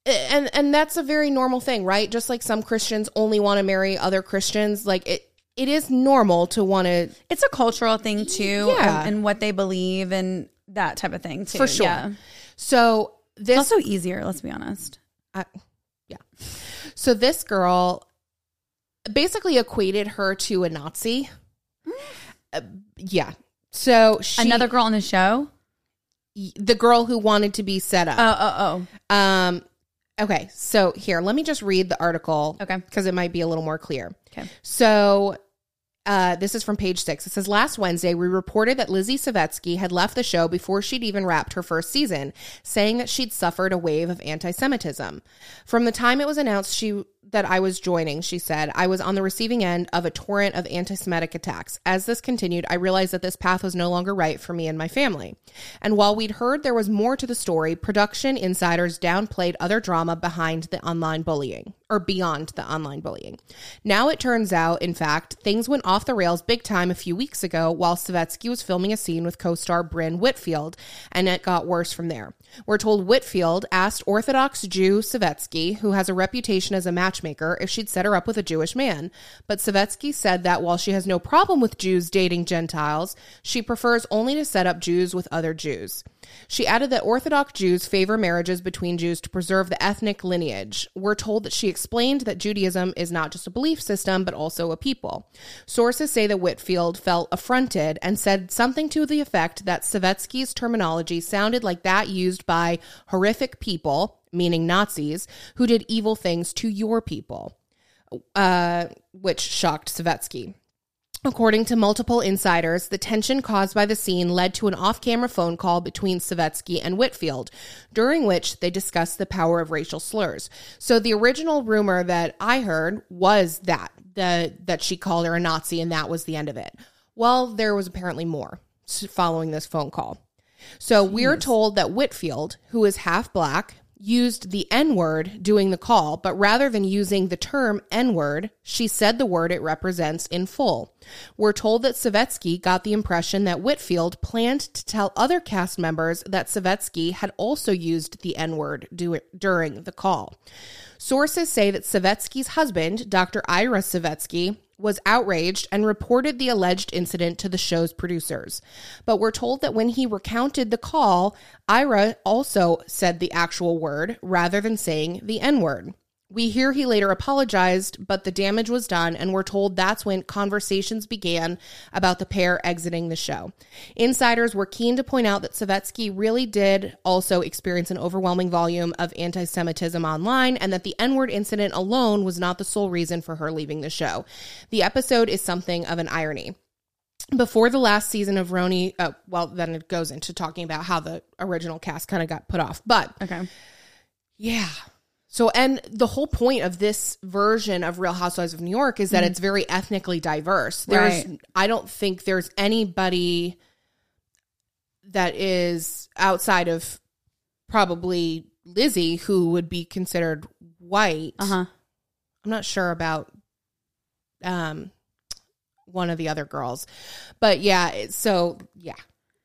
and and that's a very normal thing, right? Just like some Christians only want to marry other Christians, like it, it is normal to want to
It's a cultural thing too,
Yeah.
and, and what they believe and that type of thing too.
for sure.
Yeah.
So
It's
this
also easier. Let's be honest.
I, yeah. So this girl basically equated her to a Nazi. Uh, yeah. So she,
Another girl on the show.
the girl who wanted to be set up.
Oh, oh, oh.
Um, okay, so here, let me just read the article.
Okay.
Because it might be a little more clear.
Okay.
So uh, this is from page six. It says Last Wednesday, we reported that Lizzie Savetsky had left the show before she'd even wrapped her first season, saying that she'd suffered a wave of anti Semitism. From the time it was announced she that I was joining, she said, I was on the receiving end of a torrent of anti Semitic attacks. As this continued, I realized that this path was no longer right for me and my family. And while we'd heard there was more to the story, production insiders downplayed other drama behind the online bullying or beyond the online bullying. Now it turns out, in fact, things went off the rails big time a few weeks ago while Savetsky was filming a scene with co star Bryn Whitfield, and it got worse from there. We're told Whitfield asked Orthodox Jew Savetsky, who has a reputation as a matchmaker, if she'd set her up with a Jewish man. But Savetsky said that while she has no problem with Jews dating Gentiles, she prefers only to set up Jews with other Jews. She added that Orthodox Jews favor marriages between Jews to preserve the ethnic lineage. We're told that she explained that Judaism is not just a belief system, but also a people. Sources say that Whitfield felt affronted and said something to the effect that Savetsky's terminology sounded like that used by horrific people, meaning Nazis, who did evil things to your people, uh, which shocked Savetsky. According to multiple insiders, the tension caused by the scene led to an off camera phone call between Savetsky and Whitfield, during which they discussed the power of racial slurs. So the original rumor that I heard was that the that she called her a Nazi and that was the end of it. Well, there was apparently more following this phone call. So we're told that Whitfield, who is half black, used the N word doing the call, but rather than using the term N word, she said the word it represents in full. We're told that Savetsky got the impression that Whitfield planned to tell other cast members that Savetsky had also used the N word du- during the call. Sources say that Savetsky's husband, Dr. Ira Savetsky, was outraged and reported the alleged incident to the show's producers. But we're told that when he recounted the call, Ira also said the actual word rather than saying the N word. We hear he later apologized, but the damage was done, and we're told that's when conversations began about the pair exiting the show. Insiders were keen to point out that Savetsky really did also experience an overwhelming volume of anti Semitism online, and that the N word incident alone was not the sole reason for her leaving the show. The episode is something of an irony before the last season of RHONY, uh, well, then it goes into talking about how the original cast kind of got put off. But
Okay.
yeah. So, and the whole point of this version of Real Housewives of New York is that it's very ethnically diverse. There's,
Right.
I don't think there's anybody that is outside of probably Lizzie who would be considered white.
Uh huh.
I'm not sure about um one of the other girls. But yeah, so yeah.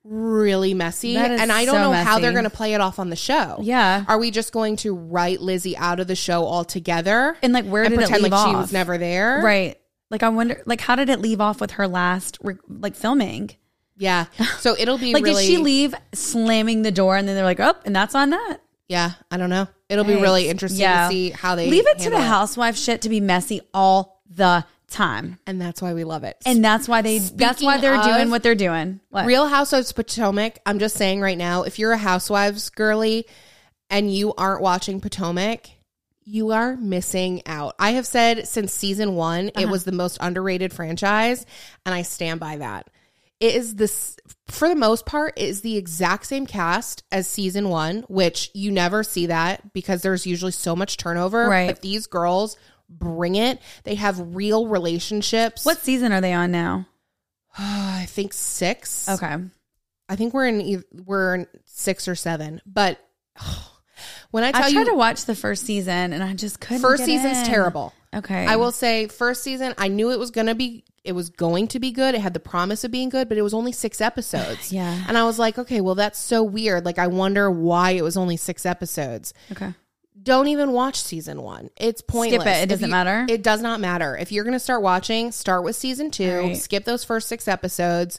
Really messy. And I don't
so
know how they're going to play it off on the show.
Yeah.
Are we just going to write Lizzie out of the show altogether?
And like, where
and
did it leave
like
off?
she was never there?
Right. Like, I wonder, like, how did it leave off with her last, re- like, filming?
Yeah. So it'll be
Like,
really
did she leave slamming the door and then they're like, oh, and that's on that?
Yeah, I don't know. It'll be really interesting
Yeah.
to see how they
leave it to the housewife shit to be messy all the time.
And that's why we love it.
And that's why they, that's why they're doing what they're doing. What?
Real Housewives Potomac, I'm just saying right now, if you're a Housewives girly and you aren't watching Potomac, you are missing out. I have said since season one,
Uh-huh.
it was the most underrated franchise, and I stand by that. It is this, for the most part, it is the exact same cast as season one, which you never see that because there's usually so much turnover.
Right.
But these girls bring it. They have real relationships.
What season are they on now?
I think six.
Okay.
I think we're in we're in six or seven. But when I tell
I tried
you,
to watch the first season and I just couldn't.
first season's
in.
terrible.
Okay.
I will say first season, I knew it was gonna be it was going to be good. It had the promise of being good, but it was only six episodes.
Yeah.
And I was like, okay, well that's so weird. Like I wonder why it was only six episodes.
Okay.
Don't even watch season one. It's pointless.
it. It
If
doesn't
you-
matter?
It does not matter. If you're gonna start watching, start with season two.
Right.
Skip those first six episodes.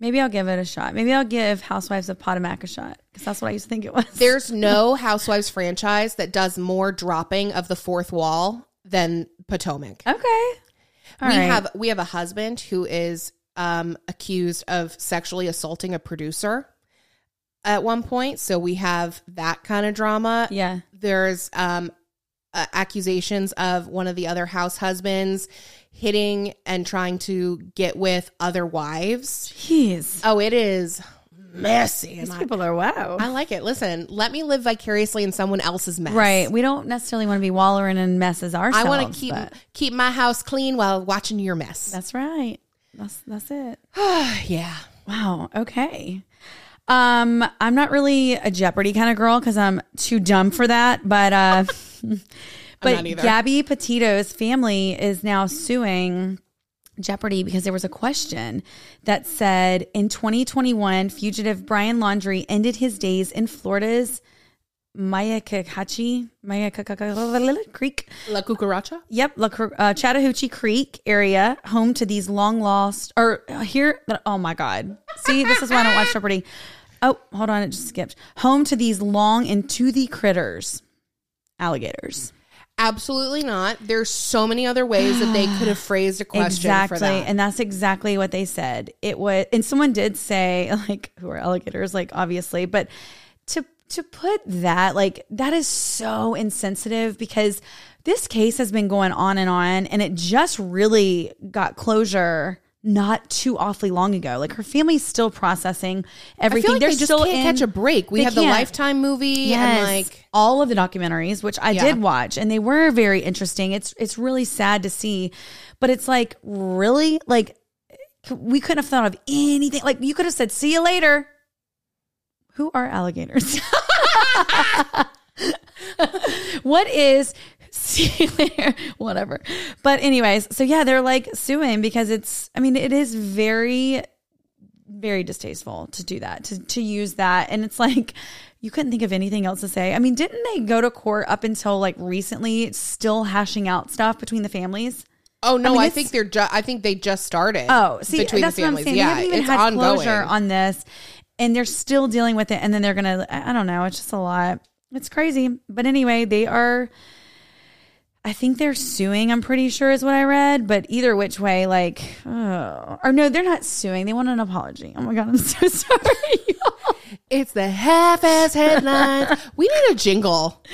Maybe I'll give it a shot. Maybe I'll give Housewives of Potomac a shot because that's what I used to think it was.
There's no Housewives franchise that does more dropping of the fourth wall than Potomac.
okay. All
we
right.
have we have a husband who is um, accused of sexually assaulting a producer at one point. So we have that kind of drama.
Yeah.
There's um, uh, accusations of one of the other house husbands hitting and trying to get with other wives.
Jeez.
Oh, it is messy.
These
I,
people are wow.
I like it. Listen, let me live vicariously in someone else's mess.
Right. We don't necessarily want to be wallowing in messes ourselves.
I want to keep
but
keep my house clean while watching your mess.
That's right. That's that's it.
yeah.
Wow. Okay. Um, I'm not really a Jeopardy kind of girl because I'm too dumb for that. But uh, but. Gabby Petito's family is now suing Jeopardy because there was a question that said in 2021, fugitive Brian Laundrie ended his days in Florida's Mayakachi Mayakachi Creek.
La cucaracha?
Yep, La, uh, Chattahoochee Creek area, home to these long lost, or uh, here, oh my God. See, this is why I don't watch Jeopardy. Oh, hold on, it just skipped. Home to these long and toothy critters, alligators.
Absolutely not. There's so many other ways that they could have phrased a question
exactly.
for that.
And that's exactly what they said. It was, and someone did say, like, who are alligators, like, obviously, but to, to put that, like, that is so insensitive because this case has been going on and on, and it just really got closure not too awfully long ago. Like, her family's still processing everything.
like
They're
they just
still
can't
in-
catch a break. We have the. Lifetime movie and like
all of the documentaries, which I
Yeah.
did watch, and they were very interesting. It's it's really sad to see, but it's like really like we couldn't have thought of anything. Like you could have said, "See you later." Who are alligators? what is see later? Whatever. But anyways, so yeah, they're like suing because it's. I mean, it is very very distasteful to do that to to use that and it's like you couldn't think of anything else to say i mean didn't they go to court up until like recently still hashing out stuff between the families
Oh no,
mean,
I, think they're just I think they just started.
oh see
between
that's
the
what i'm
families.
saying
Yeah,
they haven't even
it's
had
ongoing.
closure on this and they're still dealing with it and then they're gonna i I don't know it's just a lot it's crazy but anyway they are I think they're suing, I'm pretty sure is what I read, but either which way, like, oh, or no, they're not suing. They want an apology. Oh my God, I'm so sorry. y'all.
It's the half-ass headlines. we need a jingle.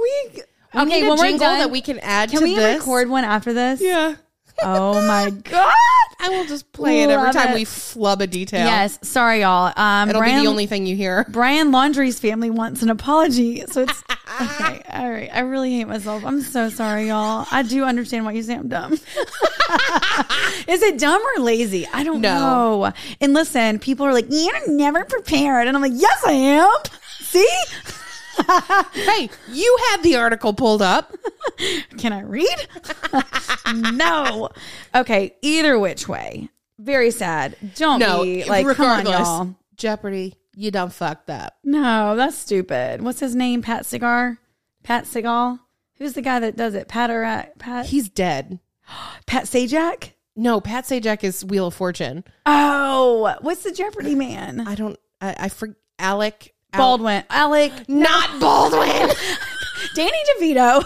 We
We
okay.
need a jingle
done,
that we can add
can
to
we
this.
record one after this?
Yeah.
Oh my god.
I will just play it every time
it.
we flub a detail.
Yes. Sorry, y'all. Um,
It'll
Brian,
be the only thing you hear.
Brian Laundrie's family wants an apology, so it's okay. All right. I really hate myself. I'm so sorry, y'all. I do understand why you say I'm dumb. Is it dumb or lazy? I don't
No.
know. And listen, people are like, "You're never prepared," and I'm like, "Yes, I am." See?
hey, you had the article pulled up.
Can I read? no. Okay. Either which way. Very sad. Don't
No,
be like, come on,
regardless,
y'all.
Jeopardy, you done fucked up.
No, that's stupid. What's his name? Pat Cigar? Pat Segal? Who's the guy that does it? Pat or Pat?
He's dead.
Pat Sajak?
No, Pat Sajak is Wheel of Fortune.
Oh, what's the Jeopardy man?
I don't. I, I for Alec Al-
Baldwin. Alec.
not Baldwin.
Danny DeVito.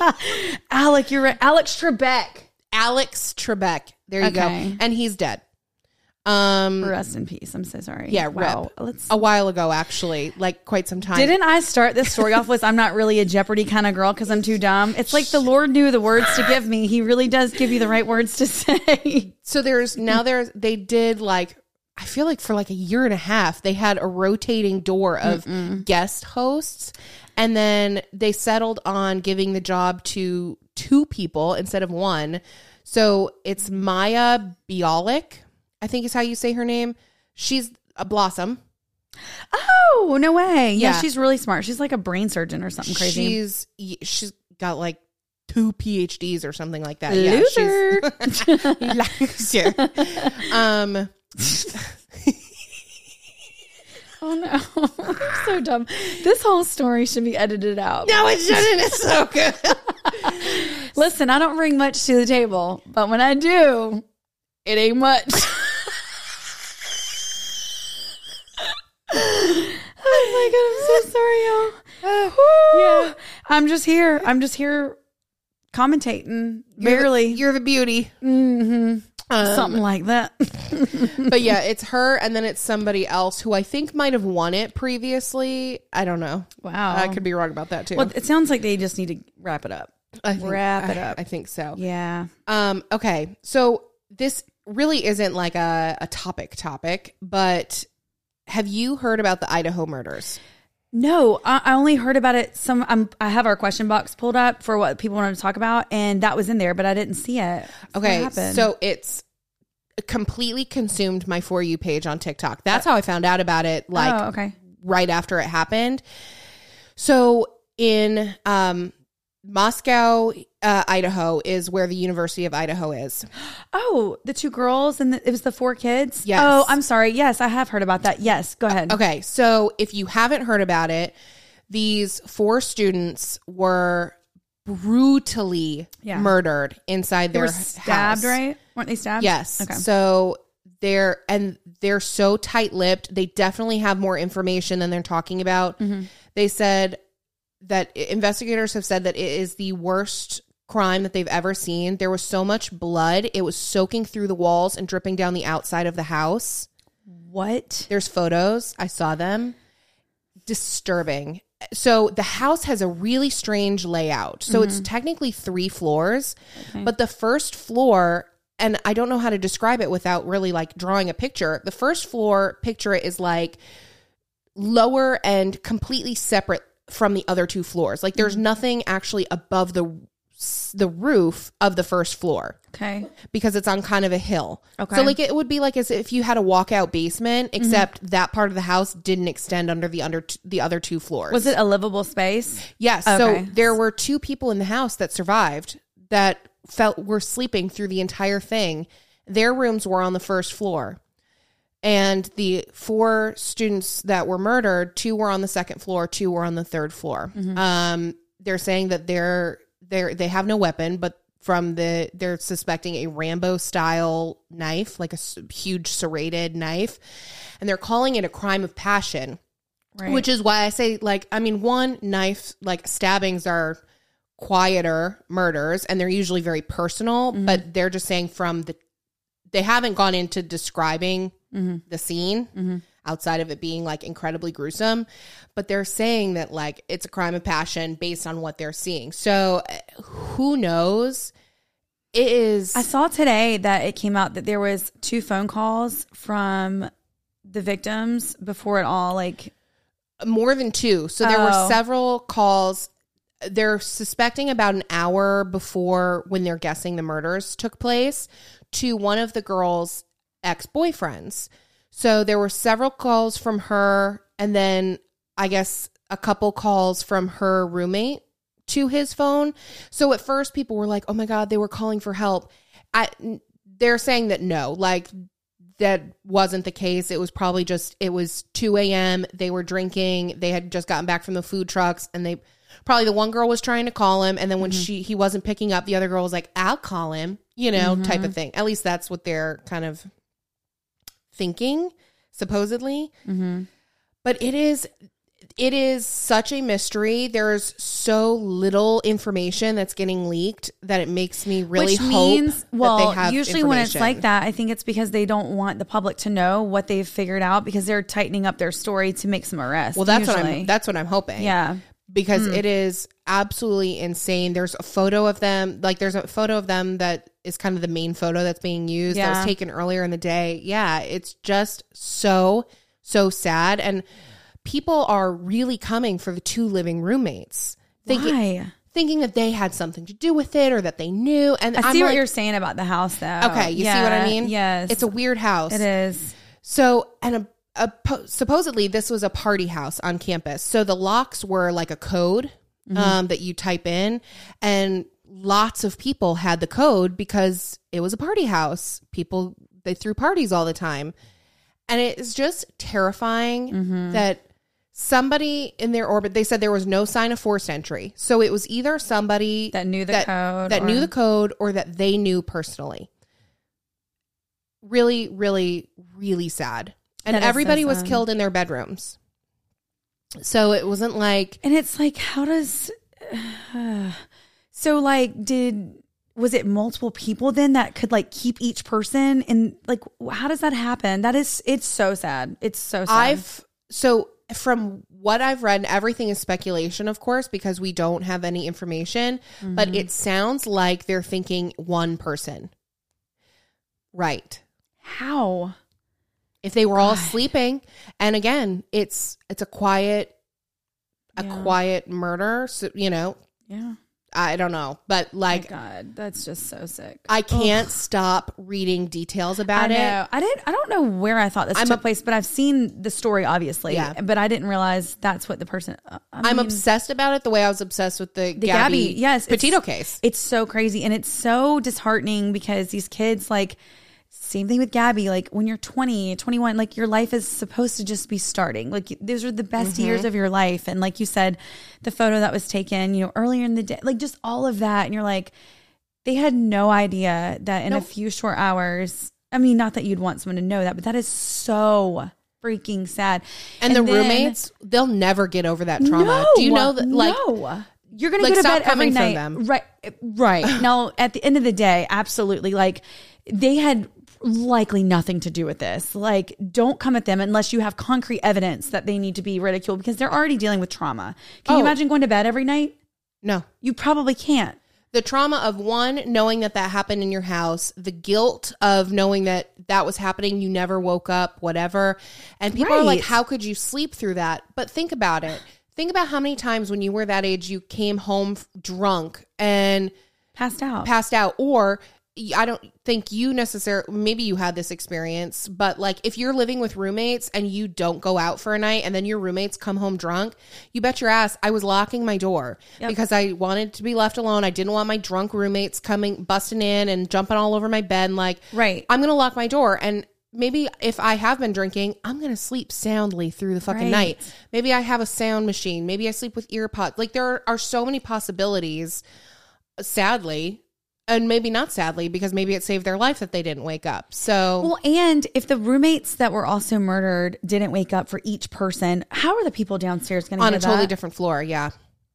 Alec, you're right. Alex Trebek.
Alex Trebek. There you
Okay.
go. And he's dead. Um.
Rest in peace. I'm so sorry.
Yeah,
Wow.
rip.
Let's
A while ago, actually, like quite some time.
Didn't I start this story off with I'm not really a Jeopardy kind of girl because I'm too dumb? It's like the Lord knew the words to give me. He really does give you the right words to say.
So there's now there's they did like I feel like for like a year and a half they had a rotating door of guest hosts and then they settled on giving the job to two people instead of one. So it's Mayim Bialik, I think is how you say her name. She's a blossom.
Oh, no way. Yeah,
Yeah.
she's really smart. She's like a brain surgeon or something crazy.
She's she's got like two PhDs or something like that. Yeah, she's-
Loser.
loser. Um,
oh no, I'm so dumb. This whole story should be edited out.
no, it shouldn't. It's so good.
Listen, I don't bring much to the table, but when I do, it ain't much. oh my god, I'm so sorry, y'all.
yeah.
I'm just here. I'm just here commentating. Barely.
You're the beauty.
hmm
Um,
Something like that.
but yeah, it's her, and then it's somebody else who I think might have won it previously. I don't know.
Wow.
I could be wrong about that too.
Well, it sounds like they just need to wrap it up.
I think,
wrap it
I-
up.
I think so.
Yeah.
Um, okay. So this really isn't like a, a topic topic, but have you heard about the Idaho murders?
No, I, I only heard about it. Some um, I have our question box pulled up for what people wanted to talk about, and that was in there, but I didn't see it.
Okay. So it's completely consumed my For You page on TikTok. That's how I found out about it, like
oh, okay.
right after it happened. So in um, Moscow, uh, Idaho is where the University of Idaho is.
Oh, the two girls and the, it was the four kids.
Yes.
Oh, I'm sorry. Yes, I have heard about that. Yes, go ahead.
Okay, so if you haven't heard about it, these four students were brutally
Yeah.
murdered inside
They
their
were stabbed,
house.
right? Weren't they stabbed?
Yes.
Okay.
So they're and they're so tight-lipped. They definitely have more information than they're talking about.
Mm-hmm.
They said that investigators have said that it is the worst crime that they've ever seen. There was so much blood; it was soaking through the walls and dripping down the outside of the house.
What?
There's photos. I saw them. Disturbing. So the house has a really strange layout. So it's mm-hmm. technically three floors, but the first floor, and I don't know how to describe it without really like drawing a picture. The first floor picture it is like lower and completely separate from the other two floors. Like there's mm-hmm. nothing actually above the the roof of the first floor
Okay.
because it's on kind of a hill.
Okay.
So like it would be like as if you had a walkout basement, mm-hmm. except that part of the house didn't extend under the under the other two floors.
Was it a livable space?
Yes.
Okay.
So there were two people in the house that survived that felt were sleeping through the entire thing. Their rooms were on the first floor. And the four students that were murdered, two were on the second floor, two were on the third floor. Um, they're saying that they're they're they have no weapon, but from the they're suspecting a Rambo style knife, like a huge serrated knife, and they're calling it a crime of passion.
Right.
Which is why I say, like, I mean, one knife, like stabbings are quieter murders and they're usually very personal, but they're just saying from the, they haven't gone into describing the scene outside of it being like incredibly gruesome, but they're saying that like it's a crime of passion based on what they're seeing. So uh, who knows? It is.
I saw today that it came out that there was two phone calls from the victims before it all like
more than two. So there
Oh.
were several calls. They're suspecting about an hour before when they're guessing the murders took place to one of the girls' ex boyfriends. So there were several calls from her, and then I guess a couple calls from her roommate to his phone. So at first, people were like, "Oh my god, they were calling for help." I, they're saying that no, like that wasn't the case. It was probably just it was 2 a.m. They were drinking. They had just gotten back from the food trucks, and they probably the one girl was trying to call him, and then when mm-hmm. she he wasn't picking up, the other girl was like, "I'll call him," you know, type mm-hmm. of thing. At least that's what they're kind of thinking, supposedly. Mm-hmm. But it is it is such a mystery. There's so little information that's getting leaked that it makes me really
which
hope
means
that
well
they have
usually when it's like that i think it's because they don't want the public to know what they've figured out because they're tightening up their story to make some arrests
Well, that's what. I'm. That's what I'm hoping.
yeah
because hmm. it is absolutely insane. There's a photo of them. Like there's a photo of them that is kind of the main photo that's being used. That was taken earlier in the day. Yeah, it's just so so sad, and people are really coming for the two living roommates, thinking
why
thinking that they had something to do with it or that they knew. And
i
I'm
see what you're saying about the house though
Okay, you see what I mean?
yes
It's a weird house.
it is
So, and a, a supposedly this was a party house on campus. So the locks were like a code
Mm-hmm.
um, that you type in, and lots of people had the code because it was a party house. People they threw parties all the time. And it is just terrifying
Mm-hmm.
that somebody in their orbit they said there was no sign of forced entry. So it was either somebody
That knew the
that,
code
that knew the code or that they knew personally. Really, really, really sad. And
That is so
everybody was killed in their bedrooms. So it wasn't like
And it's like, how does. so, like, did. Was it multiple people then that could like keep each person? And like, how does that happen? That is, it's so sad. It's so sad.
I've so from what I've read, everything is speculation, of course, because we don't have any information. But mm-hmm. it sounds like they're thinking one person. Right.
how?
If they were all sleeping, and again, it's it's a quiet, a
Yeah.
quiet murder. So you know,
Yeah.
I don't know, but like
My God, that's just so sick.
I can't stop reading details about
I
it.
I didn't. I don't know where I thought this
I'm
took
a-
place, but I've seen the story obviously.
Yeah.
But I didn't realize that's what the person. uh, I
I'm
mean,
obsessed about it the way I was obsessed with the,
the
Gabby,
Gabby. Yes, it's-
case.
It's so crazy and it's so disheartening because these kids like. Same thing with Gabby. Like when you're 20, 21, like your life is supposed to just be starting. Like those are the best
Mm-hmm.
years of your life. And like you said, the photo that was taken, you know, earlier in the day, like just all of that. And you're like, they had no idea that in a few short hours, I mean, not that you'd want someone to know that, but that is so freaking sad.
And, the
then-
roommates, they'll never get over that trauma.
No,
Do you know that? Like,
no. You're gonna
like,
go to bed every night,
them.
right? Right. now, at the end of the day, absolutely. Like they had likely nothing to do with this. Like, don't come at them unless you have concrete evidence that they need to be ridiculed because they're already dealing with trauma. Can you
Oh.
imagine going to bed every night?
no.
You probably can't.
The trauma of one, knowing that that happened in your house, the guilt of knowing that that was happening, you never woke up, whatever. And people are like, how could you sleep through that? But think about it. Think about how many times when you were that age, you came home drunk and
Passed out.
passed out or I don't think you necessarily maybe you had this experience, but like if you're living with roommates and you don't go out for a night and then your roommates come home drunk, you bet your ass I was locking my door because I wanted to be left alone. I didn't want my drunk roommates coming busting in and jumping all over my bed and like
Right.
I'm going to lock my door and maybe if I have been drinking, I'm going to sleep soundly through the fucking
Right.
night. Maybe I have a sound machine. Maybe I sleep with ear pods. Like there are, are so many possibilities sadly and maybe not sadly because maybe it saved their life that they didn't wake up so
Well, and if the roommates that were also murdered didn't wake up for each person, how are the people downstairs going to be?
on a totally
that?
different floor yeah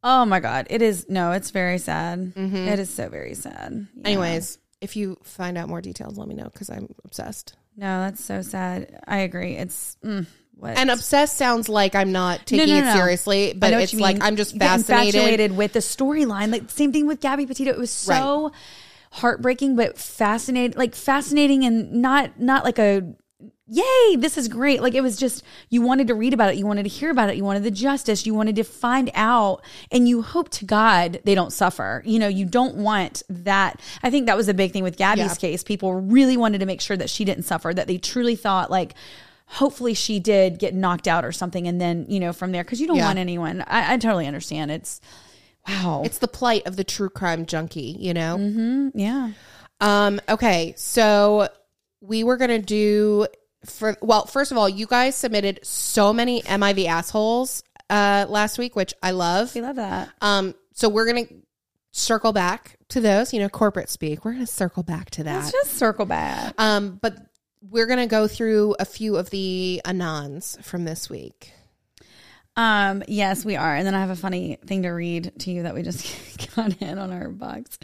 Oh my god, it is no, it's very sad. It is so very sad. Yeah.
anyways if you find out more details let me know because i'm obsessed
no, that's so sad. I agree. It's mm, what
and obsessed sounds like i'm not
No,
taking
no,
it
no.
seriously but it's like i'm just fascinated
infatuated with the storyline. Like same thing with Gabby Petito. It was so heartbreaking, but fascinating. Like fascinating and not not like a yay, this is great. Like it was just you wanted to read about it, you wanted to hear about it, you wanted the justice, you wanted to find out, and you hope to God they don't suffer. You know, you don't want that. I think that was a big thing with Gabby's
Yeah.
case. People really wanted to make sure that she didn't suffer, that they truly thought like hopefully she did get knocked out or something and then you know from there because you don't
Yeah.
want anyone I, I totally understand it's wow
it's the plight of the true crime junkie you know
Mm-hmm. yeah
Um, okay, so we were gonna do for well, first of all, you guys submitted so many Am I the Assholes uh last week, which I love.
we love that
Um, so we're gonna circle back to those, you know, corporate speak. We're gonna circle back to that.
let's just circle back
um, but we're gonna go through a few of the anons from this week.
Um yes we are and then i have a funny thing to read to you that we just got in on our box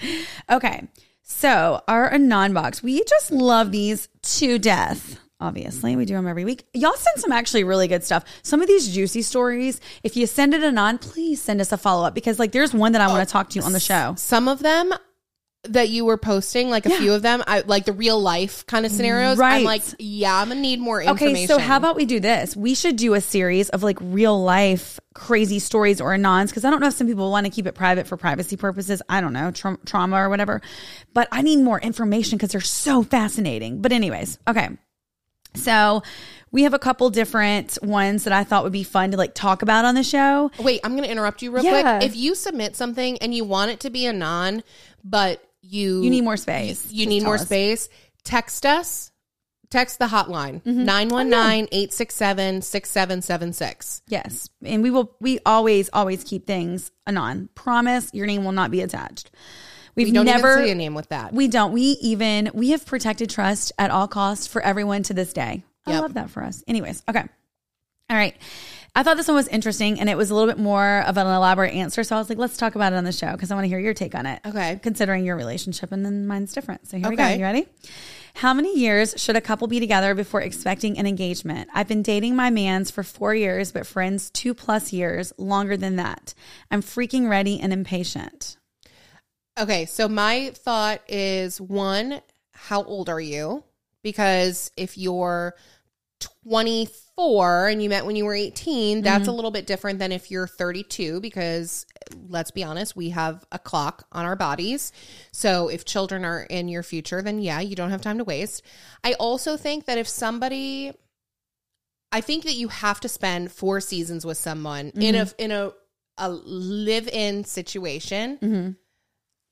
okay so our anon box we just love these to death Obviously, we do them every week. Y'all send some actually really good stuff. Some of these juicy stories, if you send it anon, please send us a follow up because, like, there's one that I want to talk to you on the show.
Some of them that you were posting, like a few of them, I like the real life kind of scenarios.
Right.
I'm like, yeah, I'm gonna need more information.
Okay, so how about we do this? We should do a series of like real life crazy stories or anons because I don't know if some people want to keep it private for privacy purposes. I don't know, tra- trauma or whatever. But I need more information because they're so fascinating. But anyways, okay. So we have a couple different ones that I thought would be fun to like talk about on the show.
Wait, I'm going to interrupt you real
Yeah.
quick. If you submit something and you want it to be a non, but you
You need more space.
you
Just
need more
us.
space, text us. Text the hotline
Mm-hmm.
919 867 6776.
Yes. And we will we always always keep things anon. Promise your name will not be attached. We've
We don't
never
say a name with that.
We don't. We even we have protected trust at all costs for everyone to this day. I love that for us. Anyways, okay. All right. I thought this one was interesting and it was a little bit more of an elaborate answer. So I was like, let's talk about it on the show because I want to hear your take on it.
Okay.
Considering your relationship and then mine's different. So here we go. You ready? How many years should a couple be together before expecting an engagement? I've been dating my man's for four years, but friends two plus years, longer than that. I'm freaking ready and impatient.
Okay, so my thought is one, how old are you? Because if you're 24 and you met when you were 18, that's
Mm-hmm.
a little bit different than if you're 32 because let's be honest, we have a clock on our bodies. So if children are in your future, then yeah, you don't have time to waste. I also think that if somebody I think that you have to spend four seasons with someone in a
Mm-hmm.
in a a live-in situation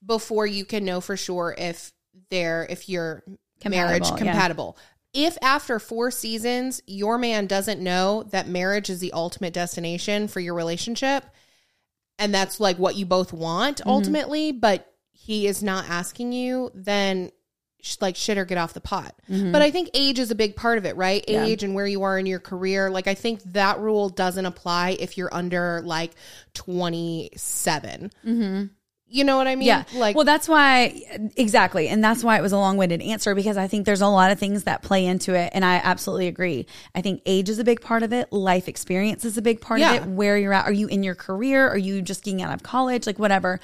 before you can know for sure if they're if you're marriage
Compatible, yeah.
If after four seasons your man doesn't know that marriage is the ultimate destination for your relationship and that's like what you both want
Mm-hmm.
ultimately, but he is not asking you, then like shit or get off the pot. But I think age is a big part of it, right?
Mm-hmm. Yeah.
Age and where you are in your career. Like I think that rule doesn't apply if you're under like 27. You know what I mean?
Yeah.
Like
well, that's why, exactly. And that's why it was a long winded answer because I think there's a lot of things that play into it. And I absolutely agree. I think age is a big part of it. Life experience is a big part
Yeah.
of it. Where you're at. Are you in your career? Are you just getting out of college? Like, whatever.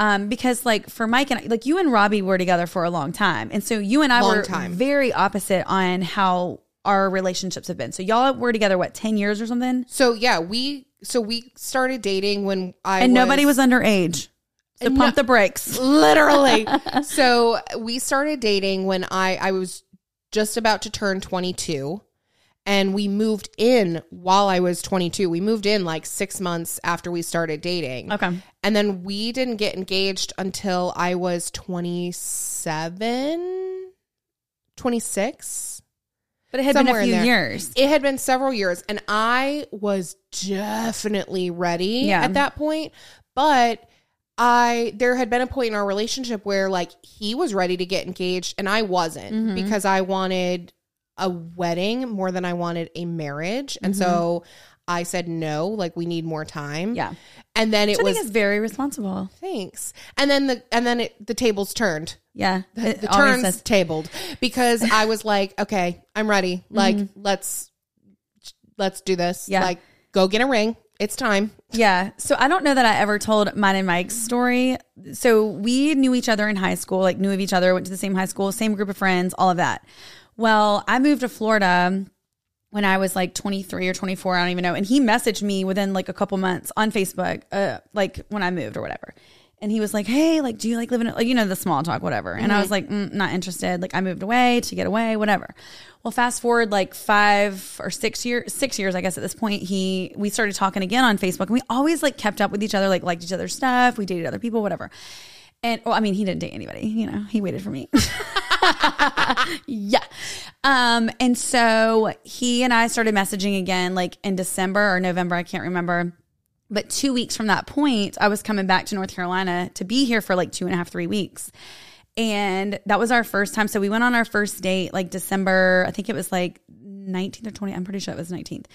Um, because like for Mike and I, like you and Robbie were together for a long time. And so you and I
Long
were
time.
very opposite on how our relationships have been. So y'all were together, what, 10 years or something?
So yeah, we so we started dating when I
And nobody was underage.
No-
pump the brakes.
literally. so we started dating when I I was just about to turn 22 and we moved in while I was 22. We moved in like 6 months after we started dating.
Okay.
And then we didn't get engaged until I was 27 26.
But it had
Somewhere
been a few years.
It had been several years, and I was definitely ready
Yeah.
at that point. But I there had been a point in our relationship where like he was ready to get engaged and I wasn't
Mm-hmm.
because I wanted a wedding more than I wanted a marriage. And so I said no, like we need more time.
Mm-hmm. Yeah.
And then it
I
was
think it's very responsible.
thanks. And then the and then it, the tables turned
Yeah.
The
always
turns
says-
tabled because I was like, okay, I'm ready. Like, let's let's do this.
Mm-hmm. Yeah.
Like, go get a ring. It's time.
yeah. So I don't know that I ever told mine and Mike's story. So we knew each other in high school, like knew of each other, went to the same high school, same group of friends, all of that. Well, I moved to Florida when I was like 23 or 24, I don't even know. And he messaged me within like a couple months on Facebook, uh, like when I moved or whatever. And he was like, "Hey, like, do you like living like you know the small talk, whatever?" And I was like, mm, "Not interested. Like, I moved away to get away, whatever." Well, fast forward like five or six years, six years, I guess at this point, he we started talking again on Facebook, and we always like kept up with each other, like liked each other's stuff. We dated other people, whatever. And well, I mean, he didn't date anybody, you know. He waited for me. yeah. Um, and so he and I started messaging again like in December or November, I can't remember. But two weeks from that point, I was coming back to North Carolina to be here for like two and a half, three weeks. And that was our first time. So we went on our first date like December, I think it was like 19th or 20. I'm pretty sure it was 19th.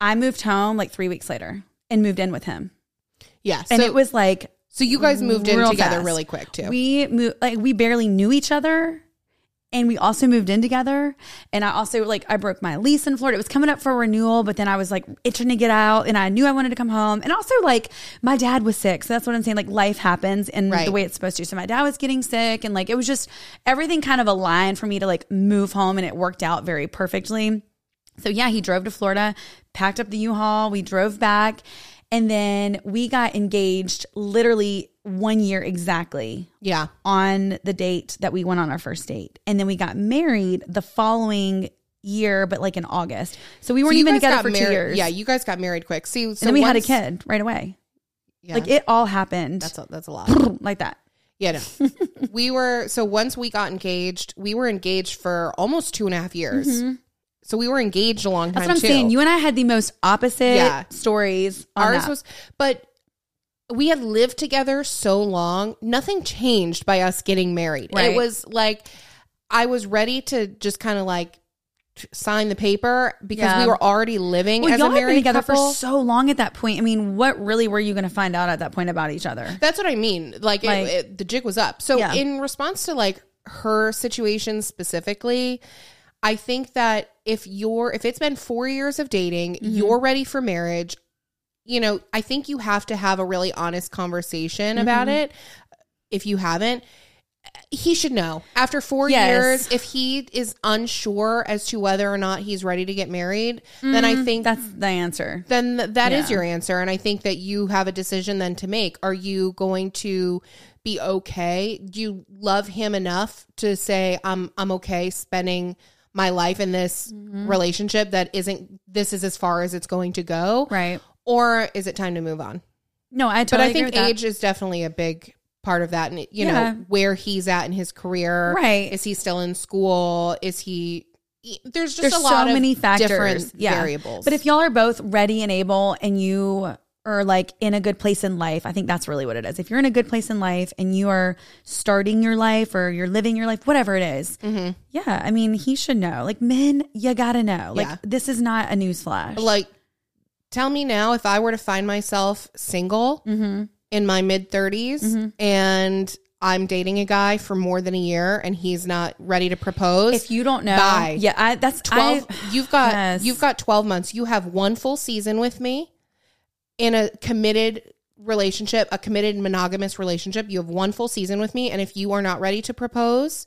I moved home like three weeks later and moved in with him.
Yeah.
And it was like
so you guys moved in together
fast.
really quick too.
We moved like we barely knew each other. And we also moved in together. And I also like I broke my lease in Florida. It was coming up for renewal, but then I was like itching to get out and I knew I wanted to come home. And also like my dad was sick. So that's what I'm saying. Like life happens and
Right.
the way it's supposed to. So my dad was getting sick and like it was just everything kind of aligned for me to like move home and it worked out very perfectly. So yeah, he drove to Florida, packed up the U-Haul, we drove back, and then we got engaged literally one year exactly
yeah.
on the date that we went on our first date. And then we got married the following year, but like in August. So we weren't
you
even together for two
married-
years.
Yeah, you guys got married quick. See, so
and then we had a kid right away.
Yeah,
Like it all happened
that's a, that's a lot.
like that.
Yeah, no. we were so once we got engaged, we were engaged for almost two and a half years. So we were engaged a long time
Mm-hmm. That's what I'm
too.
saying. You and I had the most opposite
Yeah.
stories.
Ours
that.
was, but we had lived together so long. Nothing changed by us getting married.
Right.
It was like I was ready to just kind of like sign the paper because
Yeah.
we were already living
well,
as
y'all
a married
together
couple.
for so long at that point. I mean, what really were you going to find out at that point about each other?
That's what I mean. Like,
Like-
it, it, the jig was up. So
Yeah.
in response to like her situation specifically, I think that if you're if it's been 4 years of dating,
Mm-hmm.
you're ready for marriage, you know, I think you have to have a really honest conversation
Mm-hmm.
about it. If you haven't, he should know. After 4
Yes.
years, if he is unsure as to whether or not he's ready to get married, then I think
That's the answer.
then th- that is
Yeah.
your answer. And I think that you have a decision then to make. Are you going to be okay? Do you love him enough to say, I'm I'm okay spending my life in this
Mm-hmm.
relationship that isn't this is as far as it's going to go?
Right.
Or is it time to move on?
No, I
But I think age is definitely a big part of that. And you
Yeah.
know, where he's at in his career.
Right.
Is he still in school? Is he there's just
There's
a lot
so
of
many factors,
different
yeah.
variables.
But if y'all are both ready and able and you are like in a good place in life, I think that's really what it is. If you're in a good place in life and you are starting your life or you're living your life, whatever it is,
Mm-hmm.
yeah, I mean, he should know. Like men, you gotta know. Like
Yeah.
this is not a newsflash.
like tell me now if i were to find myself single
Mm-hmm.
in my mid 30s and i'm dating a guy for more than a year and he's not ready to propose
if you don't know,
Bye.
yeah, I, that's
12
I,
you've got
Yes.
you've got 12 months you have one full season with me in a committed relationship a committed monogamous relationship you have one full season with me and if you are not ready to propose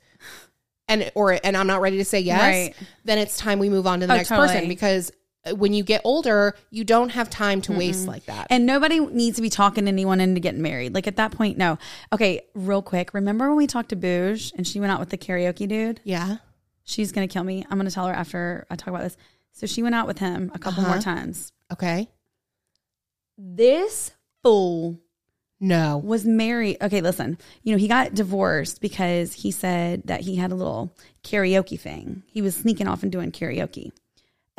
and or and i'm not ready to say yes
Right.
then it's time we move on to the
Oh,
next
totally.
person because when you get older you don't have time to waste like that
And nobody needs to be talking anyone into getting married. Like at that point, no. Okay, real quick. Remember when we talked to Booge and she went out with the karaoke dude?
yeah
She's gonna kill me. I'm gonna tell her after I talk about this. So she went out with him a couple
Uh-huh.
more times.
okay
This fool
no
was married. Okay, listen. You know, he got divorced because he said that he had a little karaoke thing. He was sneaking off and doing karaoke.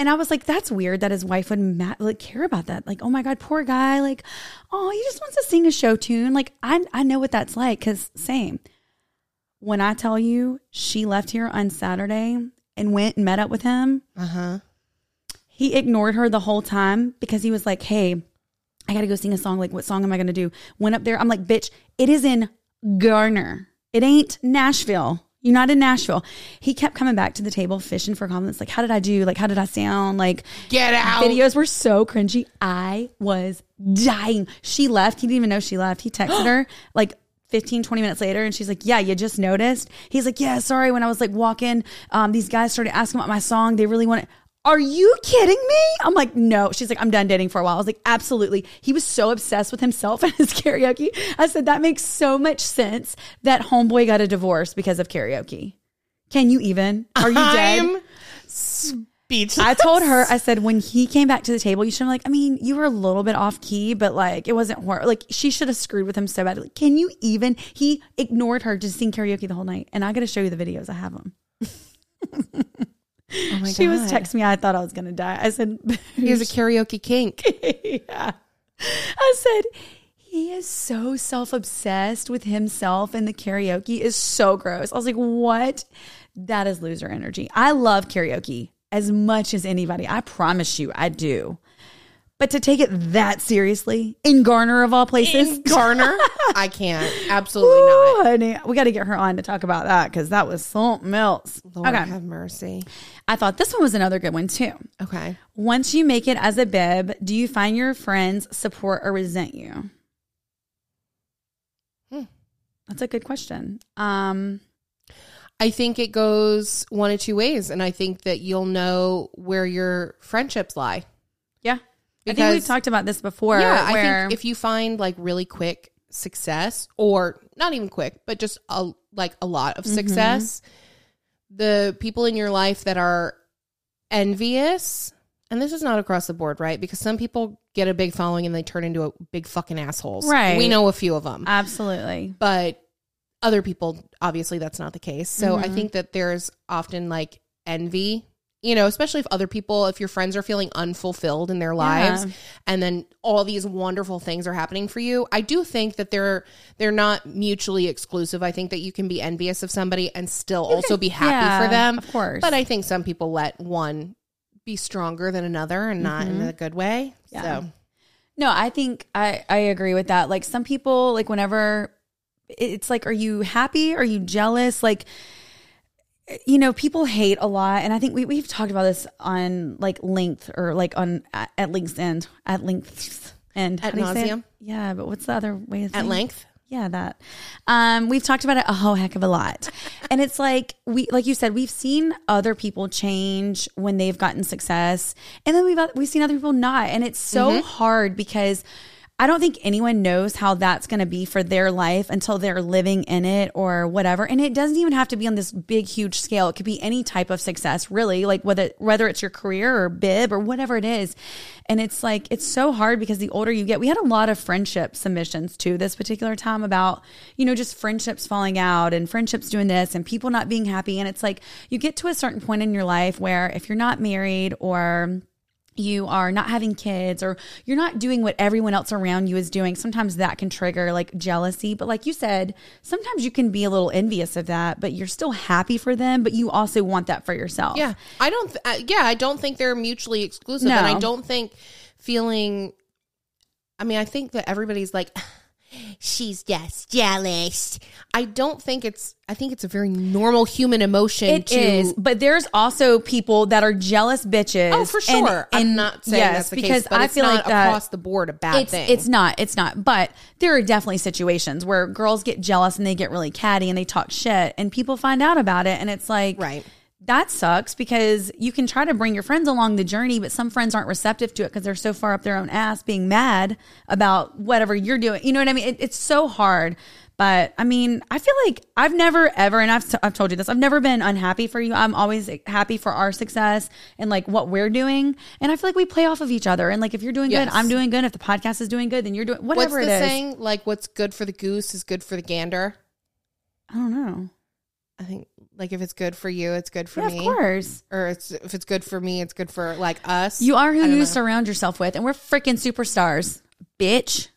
And I was like, that's weird that his wife would ma- like care about that. Like, oh my God, poor guy. Like, oh, he just wants to sing a show tune. Like, I, I know what that's like because same. When I tell you she left here on Saturday and went and met up with him,
uh-huh
he ignored her the whole time because he was like, Hey, I gotta go sing a song. Like, what song am I gonna do? Went up there. I'm like, bitch, it is in Garner. It ain't Nashville. You're not in Nashville. He kept coming back to the table fishing for compliments. Like, how did I do? Like, how did I sound? Like,
get out
videos were so cringy. I was dying. She left. He didn't even know she left. He texted her like 15, 20 minutes later and she's like, Yeah, you just noticed. He's like, Yeah, sorry. When I was like walking, um, these guys started asking about my song. They really want it. Are you kidding me? I'm like, no. She's like, I'm done dating for a while. I was like, absolutely. He was so obsessed with himself and his karaoke. I said, that makes so much sense that homeboy got a divorce because of karaoke. Can you even? Are you dead?
i'm speechless
I told her, I said, when he came back to the table, you should have like, I mean, you were a little bit off key, but like it wasn't horrible. Like she should have screwed with him so bad. Like, can you even? He ignored her to sing karaoke the whole night. And I got to show you the videos. I have them.
oh my
She was texting me. I thought I was going to die. I said, he
he's a karaoke kink
yeah. I said, he is so self obsessed with himself and the karaoke is so gross. I was like, what? That is loser energy. I love karaoke as much as anybody. I promise you, I do. But to take it that seriously in Garner of all places,
garner i can't absolutely
Ooh,
not
honey, we got to get her on to talk about that because that was something else.
lord
okay.
have mercy
I thought this one was another good one too.
okay
Once you make it as a bib, do you find your friends support or resent you?
Hmm.
That's a good question. Um,
I think it goes one of two ways, and I think that you'll know where your friendships lie.
Yeah, I think we've talked about this before.
yeah, I think if you find like really quick success, or not even quick, but just a like a lot of
Mm-hmm.
success, the people in your life that are envious, and this is not across the board, right? Because some people get a big following and they turn into a big fucking assholes.
Right.
We know a few of them.
Absolutely.
but other people obviously that's not the case so
Mm-hmm.
i think that there's often like envy you know especially if other people if your friends are feeling unfulfilled in their lives
Yeah.
and then all these wonderful things are happening for you i do think that they're they're not mutually exclusive i think that you can be envious of somebody and still also be happy
yeah,
for them
of course.
but i think some people let one be stronger than another and not in a good way
Mm-hmm. Yeah.
so
No, I think I I agree with that. Like some people, like whenever it's like, are you happy? Are you jealous? Like, you know, people hate a lot, and I think we we've talked about this on like length or like on at, at length's end at length end
at
How do you say it?
nauseam?
Yeah, but what's the other way of
at length
Yeah, that. Um, we've talked about it a whole heck of a lot. and it's like we like you said, we've seen other people change when they've gotten success. And then we've we've seen other people not. And it's so hard because I don't think anyone knows how that's going to be for their life until they're living in it or whatever. And it doesn't even have to be on this big, huge scale. It could be any type of success, really, like whether whether it's your career or bib or whatever it is. And it's like it's so hard because the older you get, we had a lot of friendship submissions too this particular time about you know just friendships falling out and friendships doing this and people not being happy. And it's like you get to a certain point in your life where if you're not married or you are not having kids or you're not doing what everyone else around you is doing sometimes that can trigger like jealousy but like you said sometimes you can be a little envious of that but you're still happy for them but you also want that for yourself
Yeah, I don't. Th- uh, yeah, I don't think they're mutually exclusive, and I don't think feeling. I mean, I think that everybody's like, she's just jealous. I don't think it's. I think it's a very normal human emotion.
It
to,
is, but there's also people that are jealous bitches.
Oh, for
and-
sure. I'm
and
not saying
yes,
that's the
because
case, but
I
it's
feel
not
like that
across the board a bad
it's
thing.
it's not it's not. But there are definitely situations where girls get jealous and they get really catty and they talk shit, and people find out about it, and it's like
Right.
That sucks because you can try to bring your friends along the journey, but some friends aren't receptive to it because they're so far up their own ass being mad about whatever you're doing. You know what I mean? It, it's so hard. But I mean, I feel like I've never ever, and I've, I've told you this, I've never been unhappy for you. I'm always happy for our success and like what we're doing. And I feel like we play off of each other. And like if you're doing
Yes.
good, I'm doing good. If the podcast is doing good, then you're doing
What's
whatever
the
it is.
saying? Like, what's good for the goose is good for the gander.
I don't know.
I think, like, if it's good for you, it's good for
Yeah,
me.
of course.
Or it's if it's good for me, it's good for like us.
You are who you
know.
surround yourself with, and we're freaking superstars, bitch.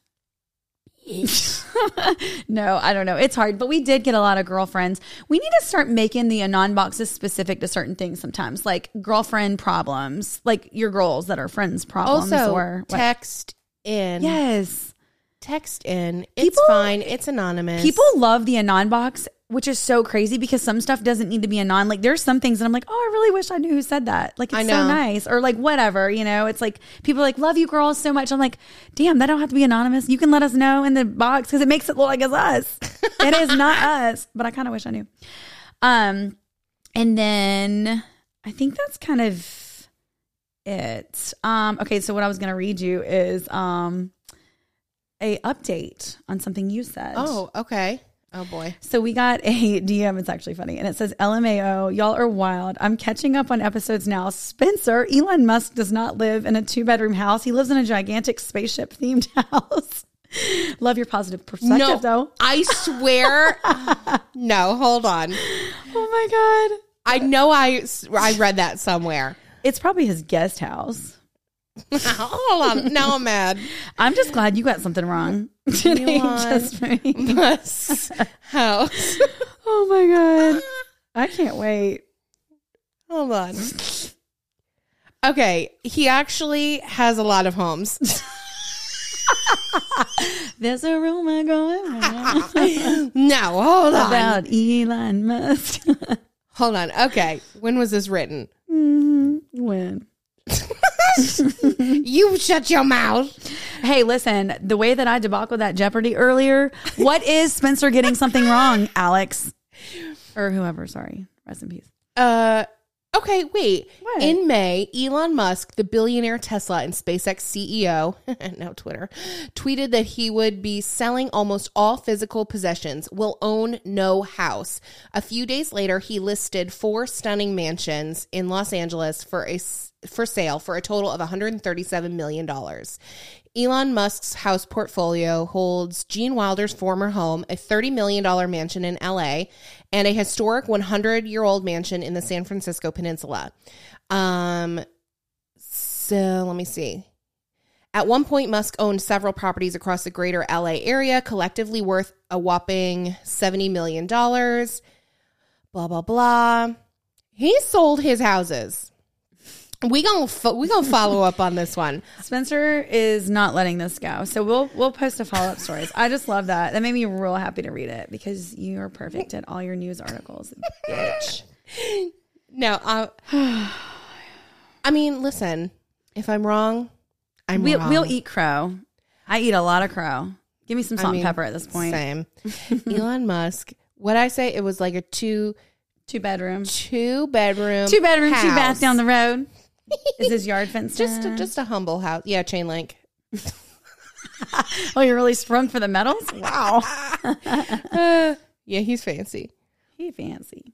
no, I don't know. It's hard, but we did get a lot of girlfriends. We need to start making the anon boxes specific to certain things sometimes, like girlfriend problems, like your girls that are friends problems.
also
or what-
text in.
yes,
text in. It's
People-
fine. It's anonymous.
people love the anon box, which is so crazy because some stuff doesn't need to be anon. Like there's some things that I'm like, oh, I really wish I knew who said that. Like it's so nice, or like whatever, you know. It's like people are like love you girls so much. I'm like, damn, that don't have to be anonymous. You can let us know in the box because it makes it look like it's us. it is not us, but I kind of wish I knew. Um, and then I think that's kind of it. Um, okay, so what I was gonna read you is um a update on something you said.
Oh, okay. Oh boy.
So we got a DM. It's actually funny. And it says, LMAO, y'all are wild. I'm catching up on episodes now. Spencer, Elon Musk does not live in a two bedroom house. He lives in a gigantic spaceship themed house. Love your positive perspective,
No,
though.
I swear. no, hold on.
Oh my God.
I know I I read that somewhere.
It's probably his guest house.
hold on. Now I'm mad.
I'm just glad you got something wrong. It ain't just me.
Musk's house.
Oh my God. I can't wait.
Hold on. Okay, he actually has a lot of homes.
There's a rumor going around
no, hold on.
about Elon Musk.
Hold on. Okay, when was this written? Mm-hmm.
when?
You shut your mouth.
Hey, listen, the way that I debacle that Jeopardy earlier, what is Spencer getting something wrong, Alex? Or whoever, sorry. Rest in peace.
Uh Okay, wait.
What?
In May, Elon Musk, the billionaire Tesla and SpaceX CEO, now Twitter, tweeted that he would be selling almost all physical possessions, will own no house. A few days later, he listed four stunning mansions in Los Angeles for a for sale for a total of 137 million dollars. Elon Musk's house portfolio holds Gene Wilder's former home, a $30 million mansion in LA, and a historic 100 year old mansion in the San Francisco Peninsula. Um, so let me see. At one point, Musk owned several properties across the greater LA area, collectively worth a whopping $70 million. Blah, blah, blah. He sold his houses. We gonna fo- we gonna follow up on this one.
Spencer is not letting this go. So we'll we'll post a follow up stories. I just love that. That made me real happy to read it because you are perfect at all your news articles, bitch.
No, uh, I mean, listen. If I'm wrong, I'm
We,
wrong.
we'll eat crow. I eat a lot of crow. Give me some salt
I mean,
and pepper at this point.
Same. Elon Musk. What I say? It was like a two
Two bedroom,
two bedroom
two bedroom, two bath down the road. Is his yard fenced?
just a, just a humble house. Yeah, chain link.
oh, you're really sprung for the medals. Wow, uh,
Yeah, he's fancy.
he fancy.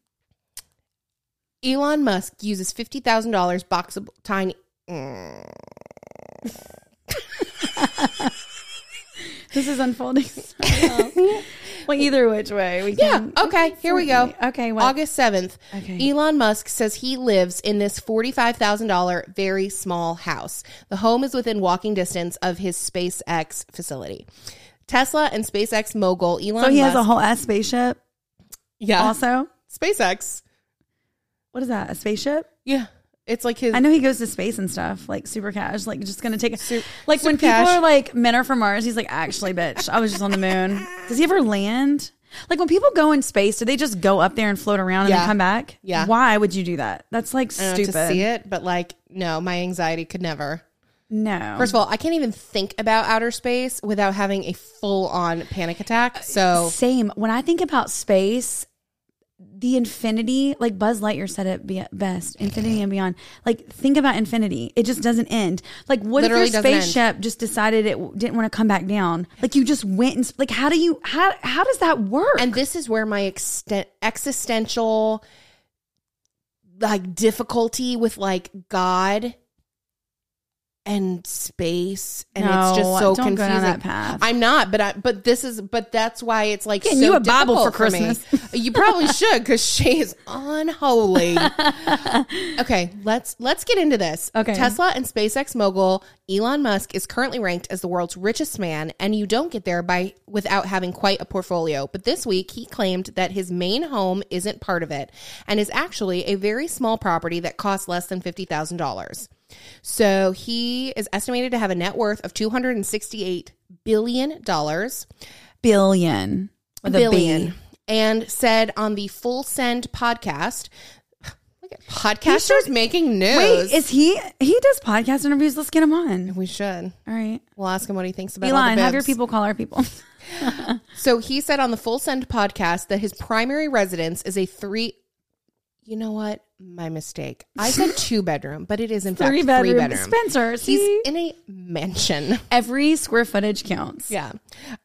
Elon Musk uses fifty thousand dollars Boxabl tiny.
This is unfolding. so well. Well, either which way we
Yeah.
can.
Okay. Here we go.
Okay. Well,
August 7th.
Okay.
Elon Musk says he lives in this $45,000 very small house. The home is within walking distance of his SpaceX facility. Tesla and SpaceX mogul Elon
so he has a whole ass spaceship.
yeah.
Also,
SpaceX.
what is that? A spaceship?
Yeah. It's like his
I know he goes to space and stuff, like super cash, like just gonna take a like when
super cash.
people are like men are from Mars, he's like, actually, bitch, I was just on the moon. Does he ever land? Like when people go in space, do they just go up there and float around and
Yeah.
then come back?
Yeah.
Why would you do that? That's like
don't know,
stupid.
to see it, but like no, my anxiety could never.
No.
First of all, I can't even think about outer space without having a full on panic attack. So
Same. When I think about space, the infinity, like Buzz Lightyear said it be- best, infinity and beyond. Like, think about infinity. It just doesn't end. Like, what
Literally
if your
doesn't end.
spaceship just decided it didn't want to come back down? Like, you just went and, like, how do you, how, how does that work?
and this is where my exten- existential like difficulty with like god and space and it's just
No,
so
don't go
confusing
down that path.
i'm not but i but this is but that's why it's like
Getting
so
you a Bible for. Christmas.
you probably should because she is unholy okay let's let's get into this
Okay.
tesla and spacex mogul elon musk is currently ranked as the world's richest man and you don't get there by without having quite a portfolio but this week he claimed that his main home isn't part of it and is actually a very small property that costs less than $50000 so he is estimated to have a net worth of $268 billion
billion. With
billion
B.
and said on the Full Send podcast. Look at podcasters making news.
Wait, is he, he does podcast interviews. Let's get him on.
we should.
All right.
We'll ask him what he thinks about
Elon, have your people call our people.
So he said on the Full Send podcast that his primary residence is a three. You know what? My mistake. I said two bedroom, but it is in fact
Three
three
bedroom.
bedroom.
Spencer,
He's in a mansion.
Every square footage counts.
Yeah.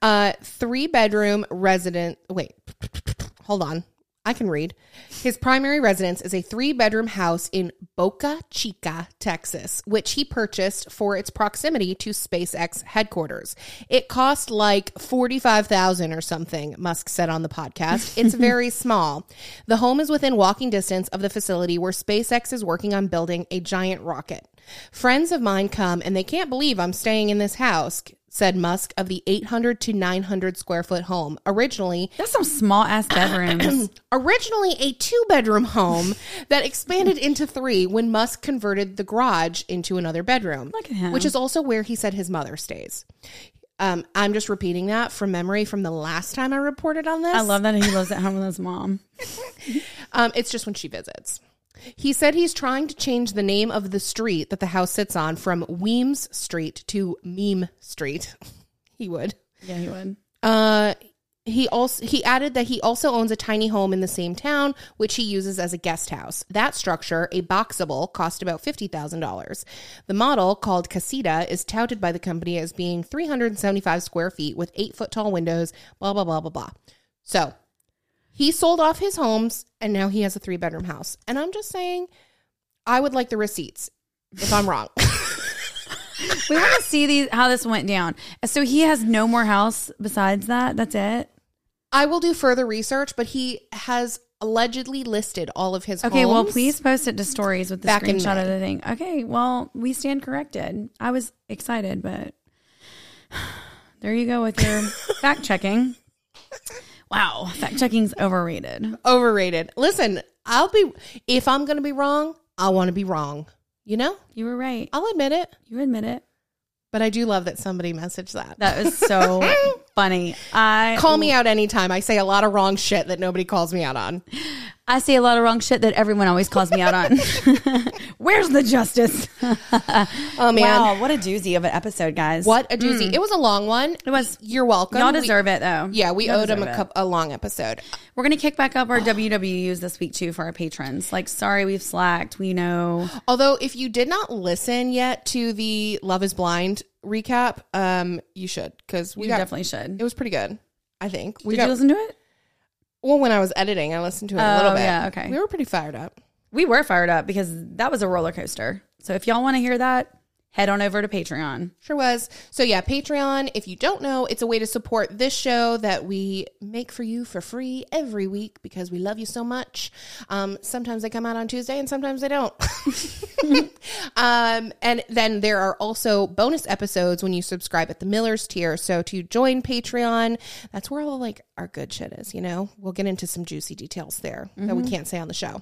Uh three bedroom resident wait. Hold on. I can read. His primary residence is a three bedroom house in Boca Chica, Texas, which he purchased for its proximity to SpaceX headquarters. It cost like 45,000 or something, Musk said on the podcast. It's very small. The home is within walking distance of the facility where SpaceX is working on building a giant rocket. Friends of mine come and they can't believe I'm staying in this house, said Musk of the 800 to 900 square foot home. Originally,
That's some small ass bedrooms.
originally a two bedroom home that expanded into three when Musk converted the garage into another bedroom.
Look at him.
Which is also where he said his mother stays. Um, I'm just repeating that from memory from the last time I reported on this.
I love that he lives at home with his mom.
Um, it's just when she visits. He said he's trying to change the name of the street that the house sits on from Weems Street to Meme Street. He would.
Yeah, he would.
Uh, He also he added that he also owns a tiny home in the same town, which he uses as a guest house. That structure, a Boxabl, cost about fifty thousand dollars. The model, called Casita, is touted by the company as being three hundred and seventy five square feet with eight foot tall windows. Blah blah blah blah blah. So he sold off his homes, and now he has a three bedroom house. And I'm just saying, I would like the receipts if I'm wrong.
We want to see these how this went down. So he has no more house besides that. That's it.
I will do further research, but he has allegedly listed all of his
Okay, well, please post it to stories with the
Back
screenshot of the thing. Okay, well, we stand corrected. I was excited, but there you go with your fact checking. Wow, fact checking's overrated.
overrated. Listen, I'll be if I'm going to be wrong, I want to be wrong. You know,
You were right.
I'll admit it.
You admit it.
But I do love that somebody messaged that.
That was so funny. I
Call me out anytime. I say a lot of wrong shit that nobody calls me out on.
I say a lot of wrong shit that everyone always calls me out on. Where's the justice?
Oh man,
Wow, what a doozy of an episode, guys.
what a doozy! It was a long one.
Mm. It was.
You're welcome.
Y'all
We-
deserve it though.
yeah, we
Y'all
owed him a, cup, a long episode.
We're gonna kick back up our WWUs this week too for our patrons. Like, sorry we've slacked. We know.
Although, if you did not listen yet to the Love Is Blind recap, um, you should because we
You
got
definitely should.
it was pretty good. I think we
Did
got
you listen to it?
well when I was editing. I listened to it a little
Oh,
bit.
yeah, okay.
we were pretty fired up.
We were fired up because that was a roller coaster. So if y'all want to hear that, head on over to Patreon.
Sure was. So yeah, Patreon, if you don't know, it's a way to support this show that we make for you for free every week because we love you so much. Um, sometimes they come out on Tuesday and sometimes they don't. um, and then there are also bonus episodes when you subscribe at the Miller's tier. So to join Patreon, that's where all like our good shit is, you know? We'll get into some juicy details there that we can't say on the show.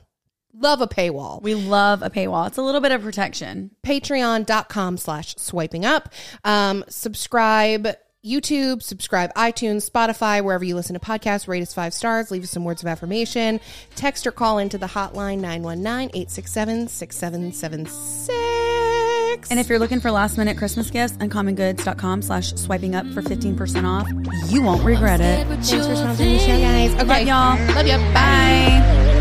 Love a paywall
We love a paywall. It's a little bit of protection.
patreon.com slash swiping up um, subscribe youtube subscribe itunes spotify wherever you listen to podcasts rate us five stars leave us some words of affirmation text or call into the hotline 919-867-6776
And if you're looking for last minute Christmas gifts, uncommongoods.com slash swiping up for 15% off. You won't regret it.
thanks for sponsoring the show guys okay
Love y'all.
love you bye.